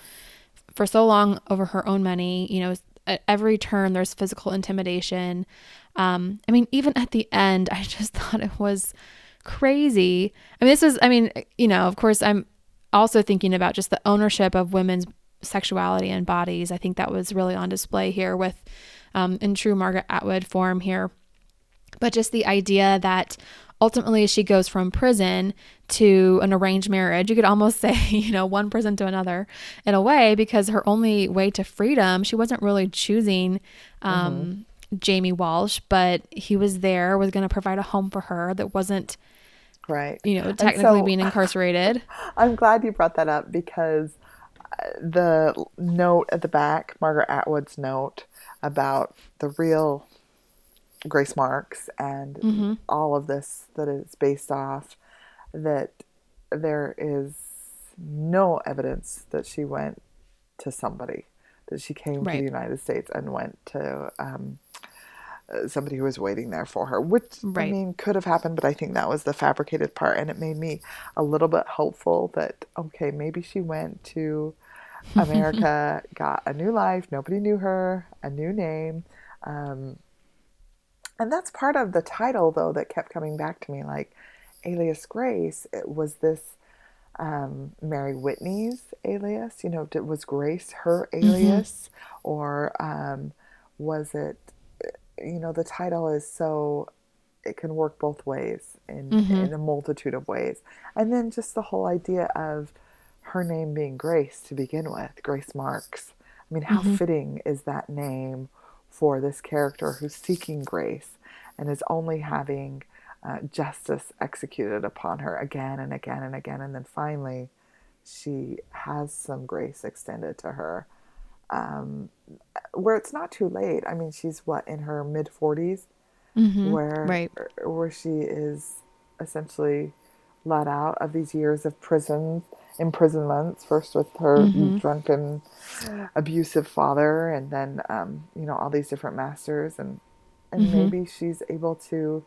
for so long over her own money. You know, at every turn, there's physical intimidation. Um, I mean, even at the end, I just thought it was crazy. I mean, this was, I mean, you know, of course, I'm also thinking about just the ownership of women's sexuality and bodies. I think that was really on display here with, um, in true Margaret Atwood form here. But just the idea that ultimately she goes from prison to an arranged marriage. You could almost say, you know, one prison to another in a way, because her only way to freedom, she wasn't really choosing um, mm-hmm. Jamie Walsh, but he was there, was going to provide a home for her that wasn't, right, you know, technically so, being incarcerated. I'm glad you brought that up because uh, the note at the back, Margaret Atwood's note about the real Grace Marks and mm-hmm. all of this that it's based off, that there is no evidence that she went to somebody, that she came right. to the United States and went to um, uh, somebody who was waiting there for her, which right. I mean could have happened, but I think that was the fabricated part, and it made me a little bit hopeful that okay, maybe she went to America, got a new life, nobody knew her, a new name. Um, and that's part of the title, though, that kept coming back to me like alias Grace. It was this um, Mary Whitney's alias? You know, was Grace her mm-hmm. alias? Mm-hmm. Or um, was it, you know, the title is so, it can work both ways in, mm-hmm. in a multitude of ways. And then just the whole idea of her name being Grace to begin with, Grace Marks. I mean, how mm-hmm. fitting is that name for this character who's seeking grace and is only having uh, justice executed upon her again and again and again. And then finally, she has some grace extended to her. Um, where it's not too late. I mean, she's what in her mid 40s, mm-hmm. where right. where she is essentially let out of these years of prison imprisonments, first with her mm-hmm. drunken, abusive father, and then um, you know all these different masters, and and mm-hmm. maybe she's able to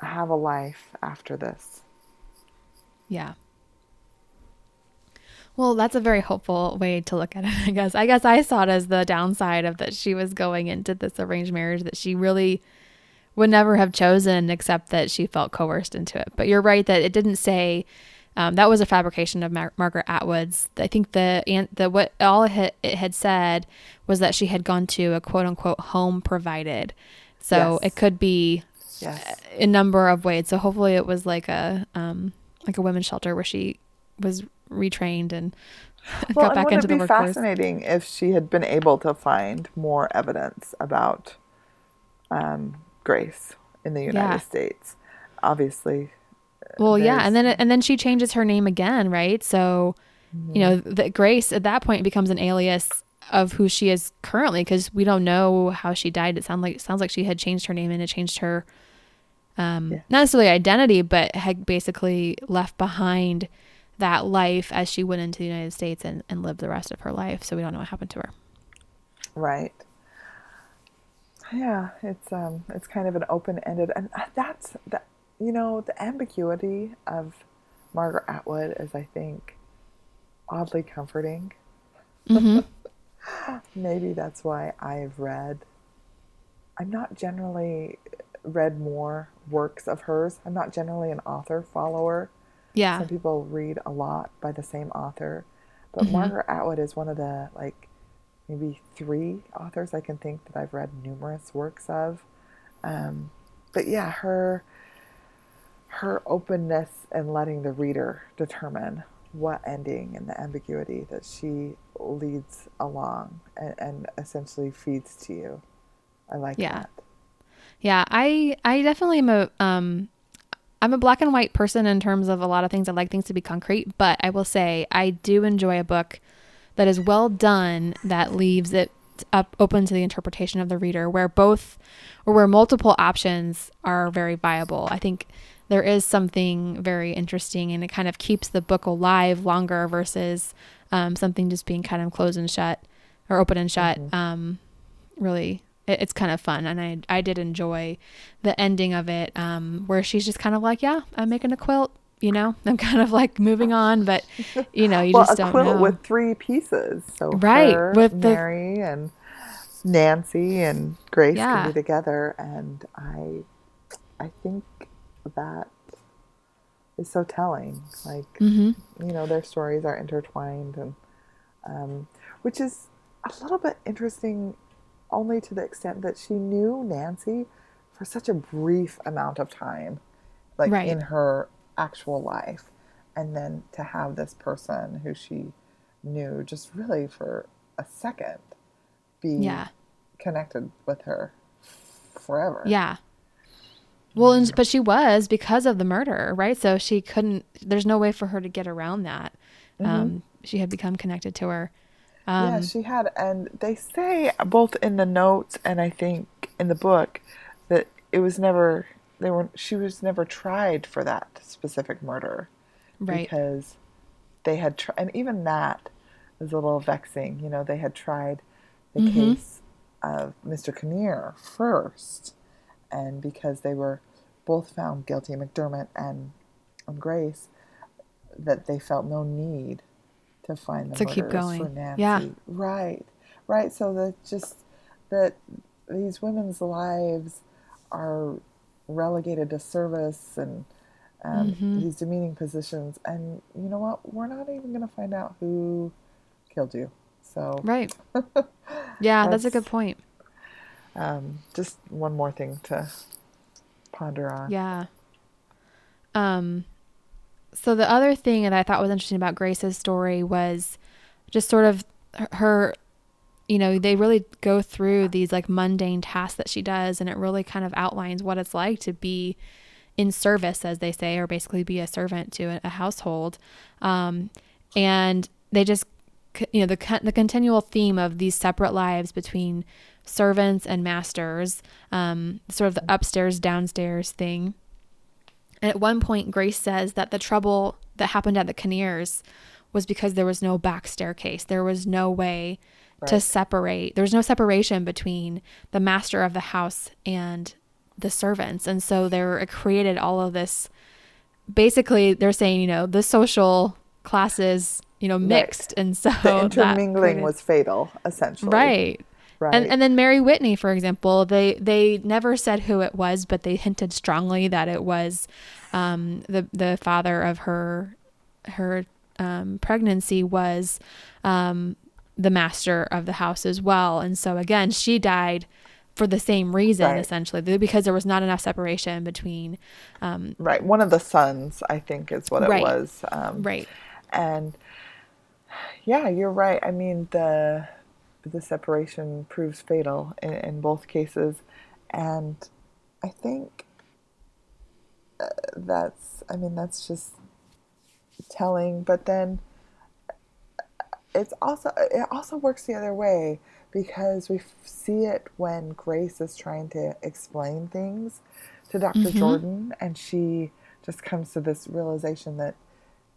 have a life after this. Yeah. Well, that's a very hopeful way to look at it, I guess. I guess I saw it as the downside of that she was going into this arranged marriage that she really would never have chosen except that she felt coerced into it. But you're right that it didn't say um, that was a fabrication of Mar- Margaret Atwood's. I think the the what all it had, it had, said was that she had gone to a quote unquote home provided. So yes. it could be yes. a number of ways. So hopefully it was like a um, like a women's shelter where she was retrained and well, got back into the workforce. Fascinating if she had been able to find more evidence about um, Grace in the United yeah. States. Obviously, well, yeah, and then and then she changes her name again, right? So, mm-hmm. you know, that Grace at that point becomes an alias of who she is currently because we don't know how she died. It sounds like it sounds like she had changed her name and it changed her, um, yeah. not necessarily identity, but had basically left behind that life as she went into the United States and, and lived the rest of her life. So we don't know what happened to her. Right. Yeah, it's um, it's kind of an open ended, and that's that you know, the ambiguity of Margaret Atwood is, I think, oddly comforting. Mm-hmm. Maybe that's why I've read. I'm not generally read more works of hers. I'm not generally an author follower. Yeah. Some people read a lot by the same author. But mm-hmm. Margaret Atwood is one of the, like, maybe three authors I can think that I've read numerous works of. Um, but yeah, her her openness and letting the reader determine what ending and the ambiguity that she leads along and, and essentially feeds to you. I like yeah. that. Yeah, I I definitely am a um I'm a black and white person in terms of a lot of things. I like things to be concrete, but I will say I do enjoy a book that is well done that leaves it up open to the interpretation of the reader where both or where multiple options are very viable. I think there is something very interesting and it kind of keeps the book alive longer versus um, something just being kind of closed and shut or open and shut. Mm-hmm. Um, really, it, it's kind of fun. And I, I did enjoy the ending of it um, where she's just kind of like, yeah, I'm making a quilt. You know, I'm kind of like moving on, but you know, you well, just don't know. a quilt with three pieces, so right her, with Mary the... and Nancy and Grace yeah. can be together, and I, I think that is so telling. Like, mm-hmm. you know, their stories are intertwined, and um, which is a little bit interesting, only to the extent that she knew Nancy for such a brief amount of time, like Right. in her actual life, and then to have this person who she knew just really for a second be Yeah. connected with her forever. Yeah. Well, and, but she was because of the murder, right? So she couldn't. There's no way for her to get around that. Um, she had become connected to her. Um, yeah, she had, and they say both in the notes and I think in the book that it was never they were she was never tried for that specific murder right. because they had tried, and even that was a little vexing. You know, they had tried the Mm-hmm. case of Mr. Kinnear first, and because they were both found guilty, McDermott and, and Grace, that they felt no need to find the To keep going. for Nancy. Yeah. Right, right. So that just that these women's lives are relegated to service and um, Mm-hmm. these demeaning positions. And you know what? We're not even going to find out who killed you. So Right. Yeah, that's, a good point. Um, just one more thing to ponder on. Yeah. Um so the other thing that I thought was interesting about Grace's story was just sort of her- you know, they really go through these like mundane tasks that she does and it really kind of outlines what it's like to be in service as they say or basically be a servant to a, a household. Um and they just you know the the continual theme of these separate lives between servants and masters, um, sort of the upstairs downstairs thing. And at one point, Grace says that the trouble that happened at the Kinnears was because there was no back staircase. There was no way to separate. There was no separation between the master of the house and the servants, and so there it created all of this. Basically, they're saying you know the social classes you know mixed, and so The that intermingling created- was fatal, essentially. right. Right. And and then Mary Whitney, for example, they they never said who it was, but they hinted strongly that it was um, the the father of her her um, pregnancy was um, the master of the house as well. And so again, she died for the same reason, Right. essentially, because there was not enough separation between um, right. One of the sons, I think, is what it Right. was. Um, right, And yeah, you're right. I mean, the the separation proves fatal in, in both cases, and I think uh, that's. I mean, that's just telling. But then uh, it's also it also works the other way because we f- see it when Grace is trying to explain things to doctor mm-hmm. Jordan, and she just comes to this realization that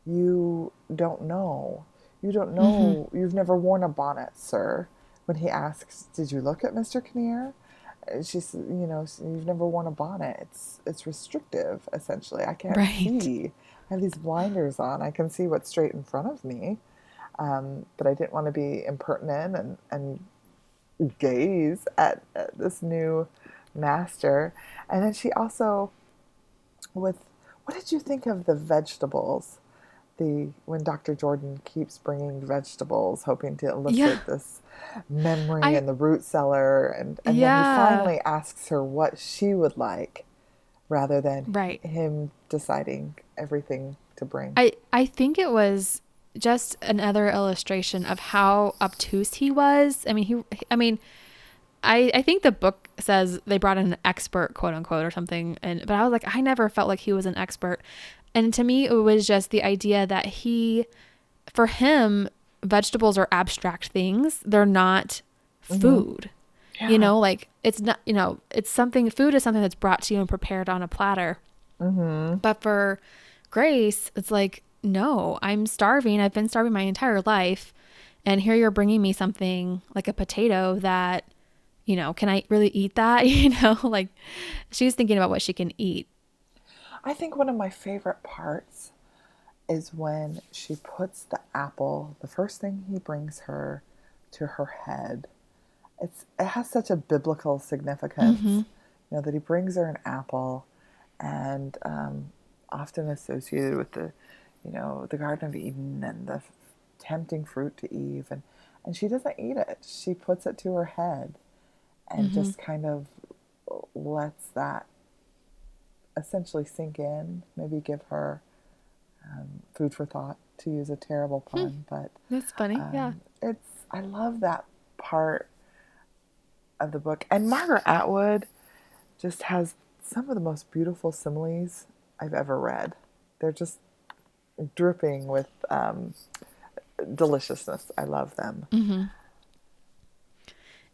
you don't know. You don't know. Mm-hmm. You've never worn a bonnet, sir. When he asks, "Did you look at Mr. Kinnear?" She's, you know, you've never worn a bonnet. It's it's restrictive, essentially. I can't Right. see. I have these blinders on. I can see what's straight in front of me, um, but I didn't want to be impertinent and and gaze at, at this new master. And then she also, with what did you think of the vegetables? The when Dr. Jordan keeps bringing vegetables, hoping to elicit Yeah. this memory I- in the root cellar, and and Yeah. then he finally asks her what she would like, rather than Right. him deciding everything to bring. I I think it was just another illustration of how obtuse he was. I mean, he I mean, I I think the book says they brought in an expert, quote unquote, or something, and but I was like, I never felt like he was an expert, and to me, it was just the idea that he, for him, vegetables are abstract things. They're not mm-hmm. food. Yeah. You know, like it's not. You know, it's something. Food is something that's brought to you and prepared on a platter. Mm-hmm. But for Grace, it's like, no, I'm starving. I've been starving my entire life. And here you're bringing me something like a potato that, you know, can I really eat that? You know, like she's thinking about what she can eat. I think one of my favorite parts is when she puts the apple, the first thing he brings her to her head. It's it has such a biblical significance, you know, that he brings her an apple, and um, often associated with the, you know, the Garden of Eden and the tempting fruit to Eve, and and she doesn't eat it. She puts it to her head, and just kind of lets that essentially sink in, maybe give her um, food for thought, to use a terrible hmm. pun. But that's funny. Um, yeah, it's I love that part of the book, and Margaret Atwood just has some of the most beautiful similes I've ever read. They're just dripping with um, deliciousness. I love them. Mm-hmm.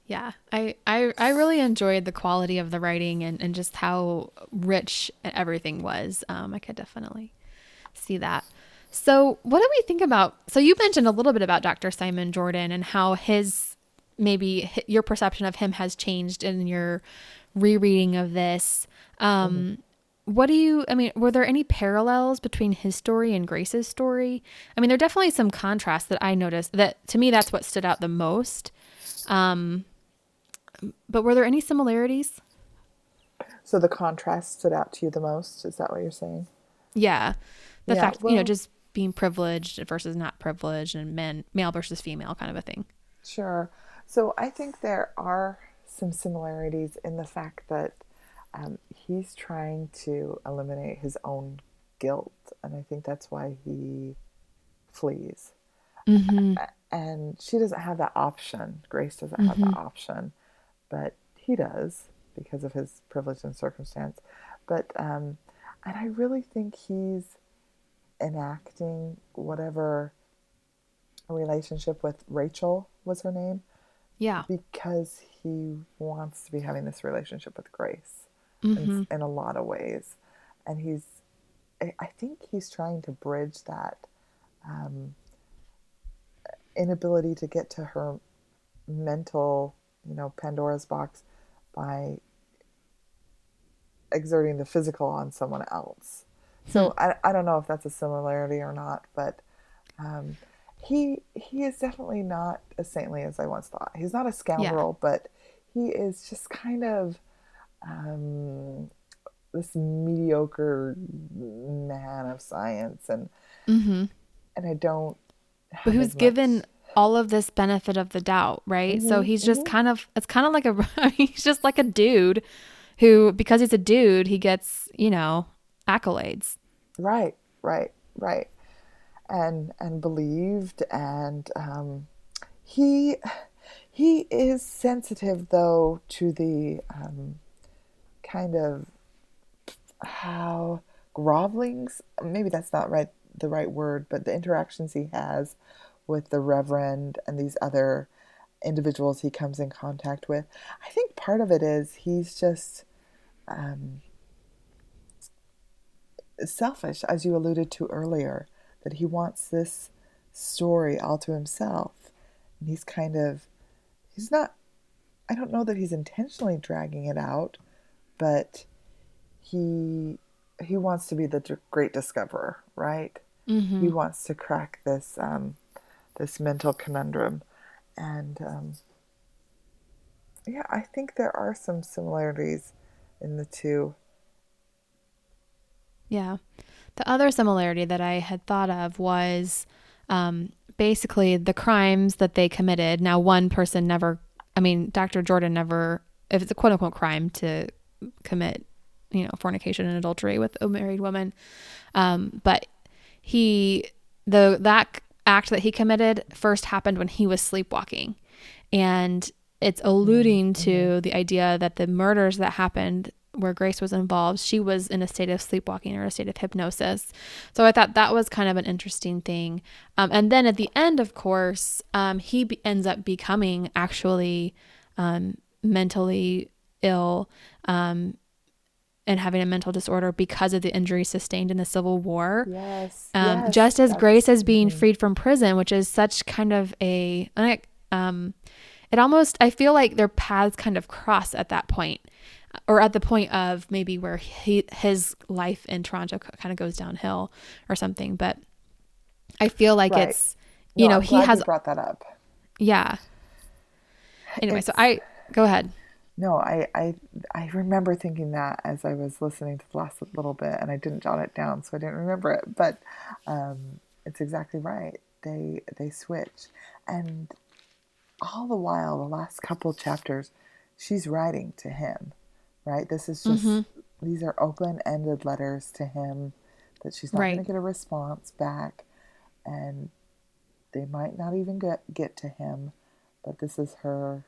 Yeah, I, I I really enjoyed the quality of the writing and, and just how rich everything was. Um, I could definitely see that. So, what do we think about? So, you mentioned a little bit about Dr. Simon Jordan and how his maybe your perception of him has changed in your rereading of this. Um, mm-hmm what do you i mean were there any parallels between his story and grace's story i mean there are definitely some contrasts that i noticed that to me that's what stood out the most um but were there any similarities so the contrast stood out to you the most is that what you're saying yeah the yeah, fact well, you know just being privileged versus not privileged and men male versus female kind of a thing sure so i think there are some similarities in the fact that um, he's trying to eliminate his own guilt, and I think that's why he flees. Mm-hmm. And she doesn't have that option. Grace doesn't mm-hmm. have that mm-hmm. option, but he does because of his privilege and circumstance. But um, and I really think he's enacting whatever relationship with Rachel was her name. Yeah. Because he wants to be having this relationship with Grace mm-hmm. in, in, a lot of ways. And he's, I think he's trying to bridge that um, inability to get to her mental, you know, Pandora's box by exerting the physical on someone else. So hmm. I, I don't know if that's a similarity or not, but um, he he is definitely not as saintly as I once thought. He's not a scoundrel, yeah. but he is just kind of um, this mediocre man of science, and mm-hmm. and I don't. But who's given all of this benefit of the doubt, right? Mm-hmm, so he's just mm-hmm. kind of it's kind of like a he's just like a dude who because he's a dude he gets you know accolades. Right, right, right, and and believed and um, he he is sensitive though to the um, kind of how grovelings maybe that's not right the right word but the interactions he has with the reverend and these other individuals he comes in contact with i think part of it is he's just um, selfish as you alluded to earlier that he wants this story all to himself and he's kind of he's not i don't know that he's intentionally dragging it out but he he wants to be the great discoverer, right? Mm-hmm. He wants to crack this um, this mental conundrum, and um, yeah, I think there are some similarities in the two. Yeah, the other similarity that I had thought of was um, basically the crimes that they committed. Now, one person never, I mean, Dr. Jordan never, if it's a quote unquote crime to commit, you know, fornication and adultery with a married woman. Um, but he, the that act that he committed first happened when he was sleepwalking, and it's alluding mm-hmm. to the idea that the murders that happened where Grace was involved, she was in a state of sleepwalking or a state of hypnosis. So I thought that was kind of an interesting thing. Um, and then at the end, of course, um, he be- ends up becoming actually um, mentally ill um, and having a mental disorder because of the injuries sustained in the Civil War. Yes. Um, yes just as Grace is being freed from prison, which is such kind of a, um, it almost, I feel like their paths kind of cross at that point, or at the point of maybe where he, his life in Toronto kind of goes downhill or something. But I feel like right. it's, you no, know, he has brought that up. Yeah. Anyway, it's, so I go ahead no, I, I I remember thinking that as I was listening to the last little bit, and I didn't jot it down, so I didn't remember it. But um, it's exactly right. They they switch, and all the while, the last couple chapters, she's writing to him, right? This is just, mm-hmm. these are open ended letters to him that she's not right. going to get a response back. And they might not even get, get to him, but this is her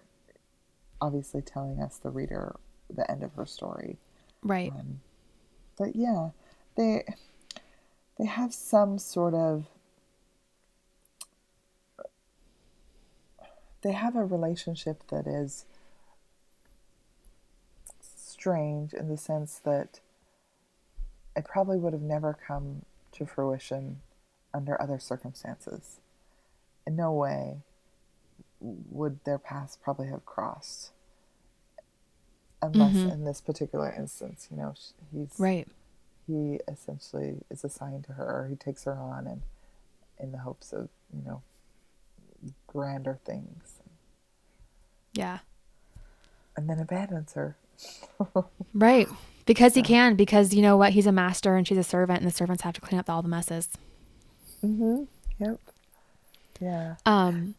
obviously telling us, the reader, the end of her story. Right. Um, but yeah, they they have some sort of they have a relationship that is strange in the sense that it probably would have never come to fruition under other circumstances. In no way would their paths probably have crossed unless mm-hmm. in this particular instance you know he's right. he essentially is assigned to her or he takes her on and in the hopes of you know grander things. Yeah. And then abandons her right. Because he can because you know what? He's a master and she's a servant and the servants have to clean up all the messes. Mm-hmm. Yep. Yeah. Um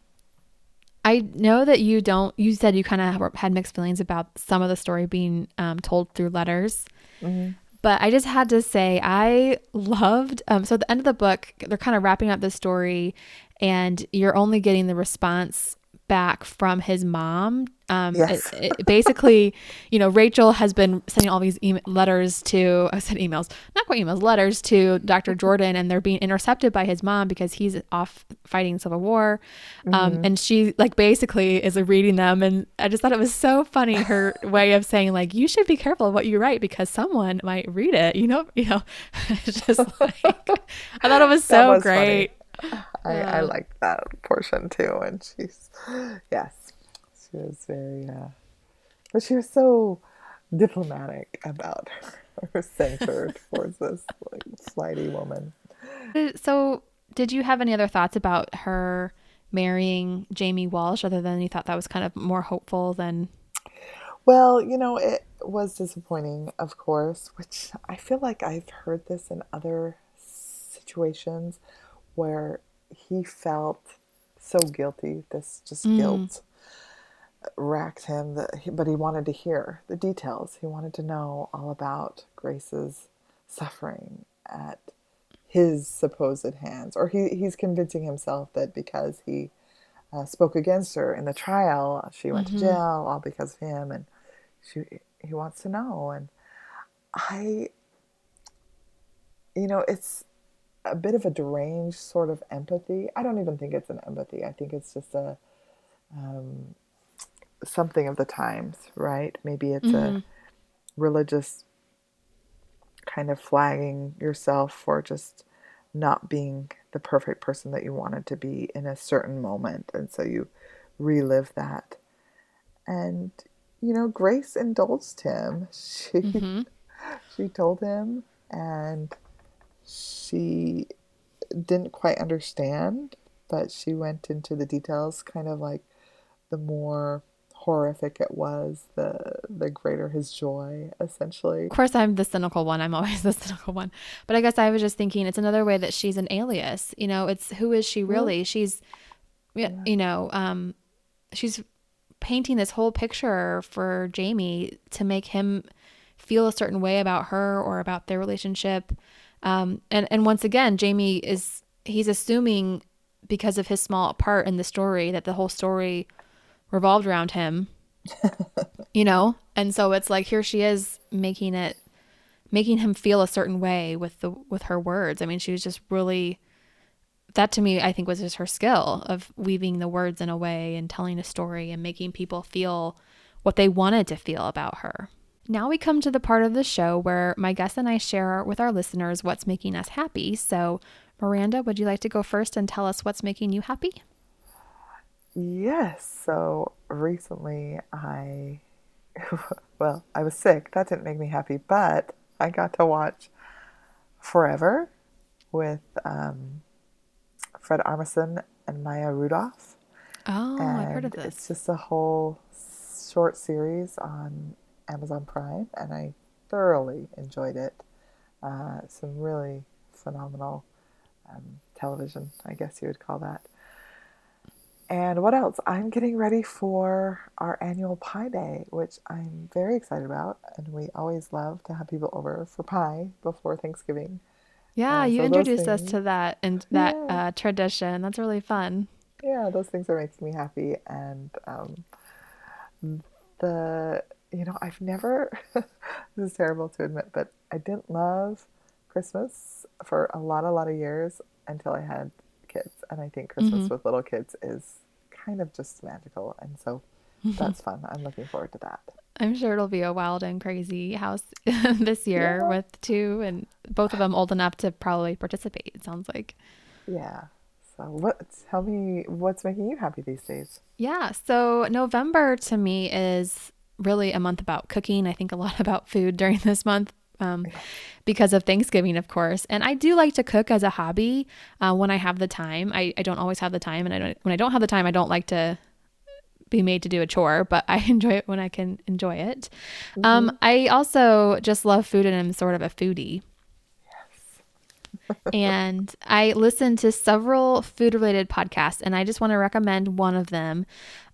I know that you don't. You said you kind of had mixed feelings about some of the story being um, told through letters, mm-hmm. but I just had to say I loved. Um, so at the end of the book, they're kind of wrapping up the story, and you're only getting the response back from his mom. Um, yes. it, it basically, you know, Rachel has been sending all these e- letters to, I said emails, not quite emails, letters to Dr. Jordan, and they're being intercepted by his mom because he's off fighting civil war. Um, mm-hmm. And she, like, basically is reading them. And I just thought it was so funny, her way of saying, like, you should be careful of what you write because someone might read it, you know? You know, it's just like, I thought it was so was great. Funny. I, I liked that portion too. And she's, yes, she was very, uh, but she was so diplomatic about her censure towards this like flighty woman. So, did you have any other thoughts about her marrying Jamie Walsh, other than you thought that was kind of more hopeful than? Well, you know, it was disappointing, of course, which I feel like I've heard this in other situations where he felt so guilty. This just mm. guilt racked him that but he wanted to hear the details. He wanted to know all about Grace's suffering at his supposed hands, or he, he's convincing himself that because he uh, spoke against her in the trial, she went mm-hmm. to jail all because of him, and she he wants to know. And I, you know, it's a bit of a deranged sort of empathy. I don't even think it's an empathy. I think it's just a um, something of the times, right? Maybe it's mm-hmm. a religious kind of flagging yourself for just not being the perfect person that you wanted to be in a certain moment, and so you relive that. And you know, Grace indulged him. She mm-hmm. she told him and she didn't quite understand, but she went into the details, kind of like the more horrific it was, the the greater his joy, essentially. Of course, I'm the cynical one. I'm always the cynical one. But I guess I was just thinking it's another way that she's an alias. You know, it's who is she really? She's, yeah. you know, um, she's painting this whole picture for Jamie to make him feel a certain way about her or about their relationship. Um, and and once again, Jamie is he's assuming because of his small part in the story that the whole story revolved around him. you know, and so it's like here she is making it making him feel a certain way with the with her words. I mean, she was just really that to me I think was just her skill of weaving the words in a way and telling a story and making people feel what they wanted to feel about her. Now we come to the part of the show where my guest and I share with our listeners what's making us happy. So, Miranda, would you like to go first and tell us what's making you happy? Yes. So, recently I, well, I was sick. That didn't make me happy, but I got to watch Forever with um, Fred Armisen and Maya Rudolph. Oh, and I've heard of this. It's just a whole short series on Amazon Prime, and I thoroughly enjoyed it. Uh, some really phenomenal um, television, I guess you would call that. And what else? I'm getting ready for our annual pie day, which I'm very excited about. And we always love to have people over for pie before Thanksgiving. Yeah, And you so introduced us to that and that yeah, uh, tradition. That's really fun. yeah, those things are making me happy. And um, the, you know, I've never, this is terrible to admit, but I didn't love Christmas for a lot, a lot of years until I had kids. And I think Christmas mm-hmm. with little kids is kind of just magical. And so that's fun. I'm looking forward to that. I'm sure it'll be a wild and crazy house this year Yeah. with two and both of them old enough to probably participate, it sounds like. Yeah. So what, tell me what's making you happy these days? Yeah, so November to me is really a month about cooking. I think a lot about food during this month um, because of Thanksgiving, of course. And I do like to cook as a hobby uh, when I have the time. I, I don't always have the time, and I don't, when I don't have the time, I don't like to be made to do a chore, but I enjoy it when I can enjoy it. hmm Um, I also just love food, and I'm sort of a foodie. And I listen to several food related podcasts, and I just want to recommend one of them.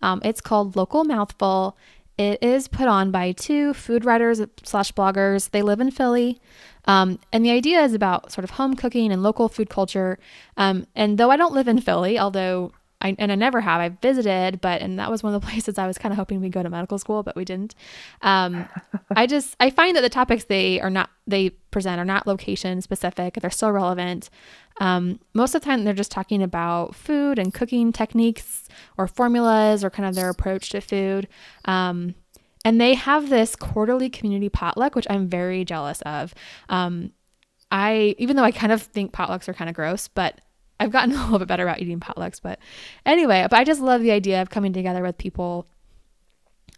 Um, it's called Local Mouthful. It is put on by two food writers slash bloggers. They live in Philly. Um, and the idea is about sort of home cooking and local food culture. Um, and though I don't live in Philly, although I, and I never have, I've visited, but, and that was one of the places I was kind of hoping we'd go to medical school, but we didn't. Um, I just I find that the topics they are not they present are not location specific. They're still relevant. Um, most of the time, they're just talking about food and cooking techniques or formulas or kind of their approach to food. Um, and they have this quarterly community potluck, which I'm very jealous of. Um, I even though I kind of think potlucks are kind of gross, but I've gotten a little bit better about eating potlucks. But anyway, but I just love the idea of coming together with people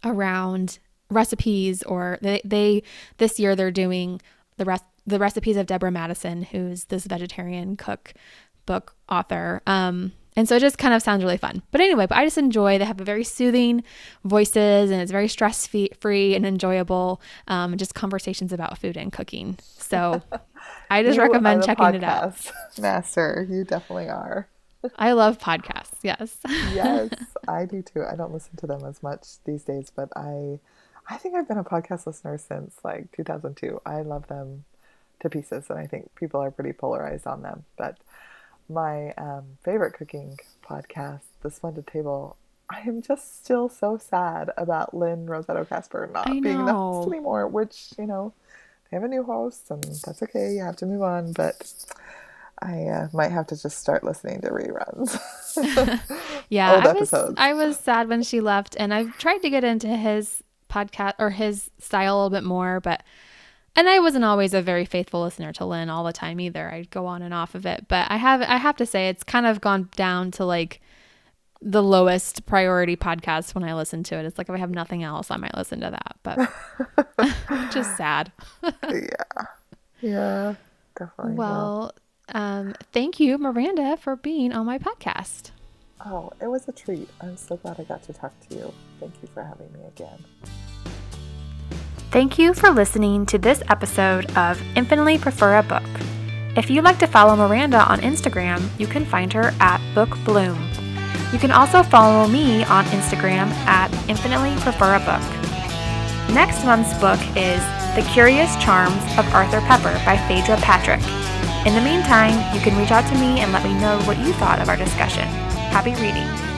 around recipes or they, they this year they're doing the rest the recipes of Deborah Madison, who's this vegetarian cook book author. Um, and so it just kind of sounds really fun. But anyway, but I just enjoy. They have a very soothing voices, and it's very stress free and enjoyable. Um, just conversations about food and cooking. So I just recommend checking it out. master. You definitely are. I love podcasts. Yes. Yes, I do too. I don't listen to them as much these days, but I I think I've been a podcast listener since like 2002. I love them to pieces, and I think people are pretty polarized on them. But my um, favorite cooking podcast, The Splendid Table, I am just still so sad about Lynn Rossetto Kasper not being the host anymore, which, you know, they have a new host, and that's okay. You have to move on, but I uh, might have to just start listening to reruns. Yeah, I was episodes. I was sad when she left and I've tried to get into his podcast or his style a little bit more, but and I wasn't always a very faithful listener to Lynn all the time either. I'd go on and off of it, but I have I have to say it's kind of gone down to like the lowest priority podcast when I listen to it. It's like if I have nothing else, I might listen to that, but just sad. Yeah, yeah, definitely. Well, um, thank you, Miranda, for being on my podcast. oh, it was a treat. I'm so glad I got to talk to you. Thank you for having me again. Thank you for listening to this episode of Infinitely Prefer a Book. If you'd like to follow Miranda on Instagram, you can find her at Book Bloom. You can also follow me on Instagram at Infinitely Prefer a Book. Next month's book is The Curious Charms of Arthur Pepper by Phaedra Patrick. In the meantime, you can reach out to me and let me know what you thought of our discussion. Happy reading!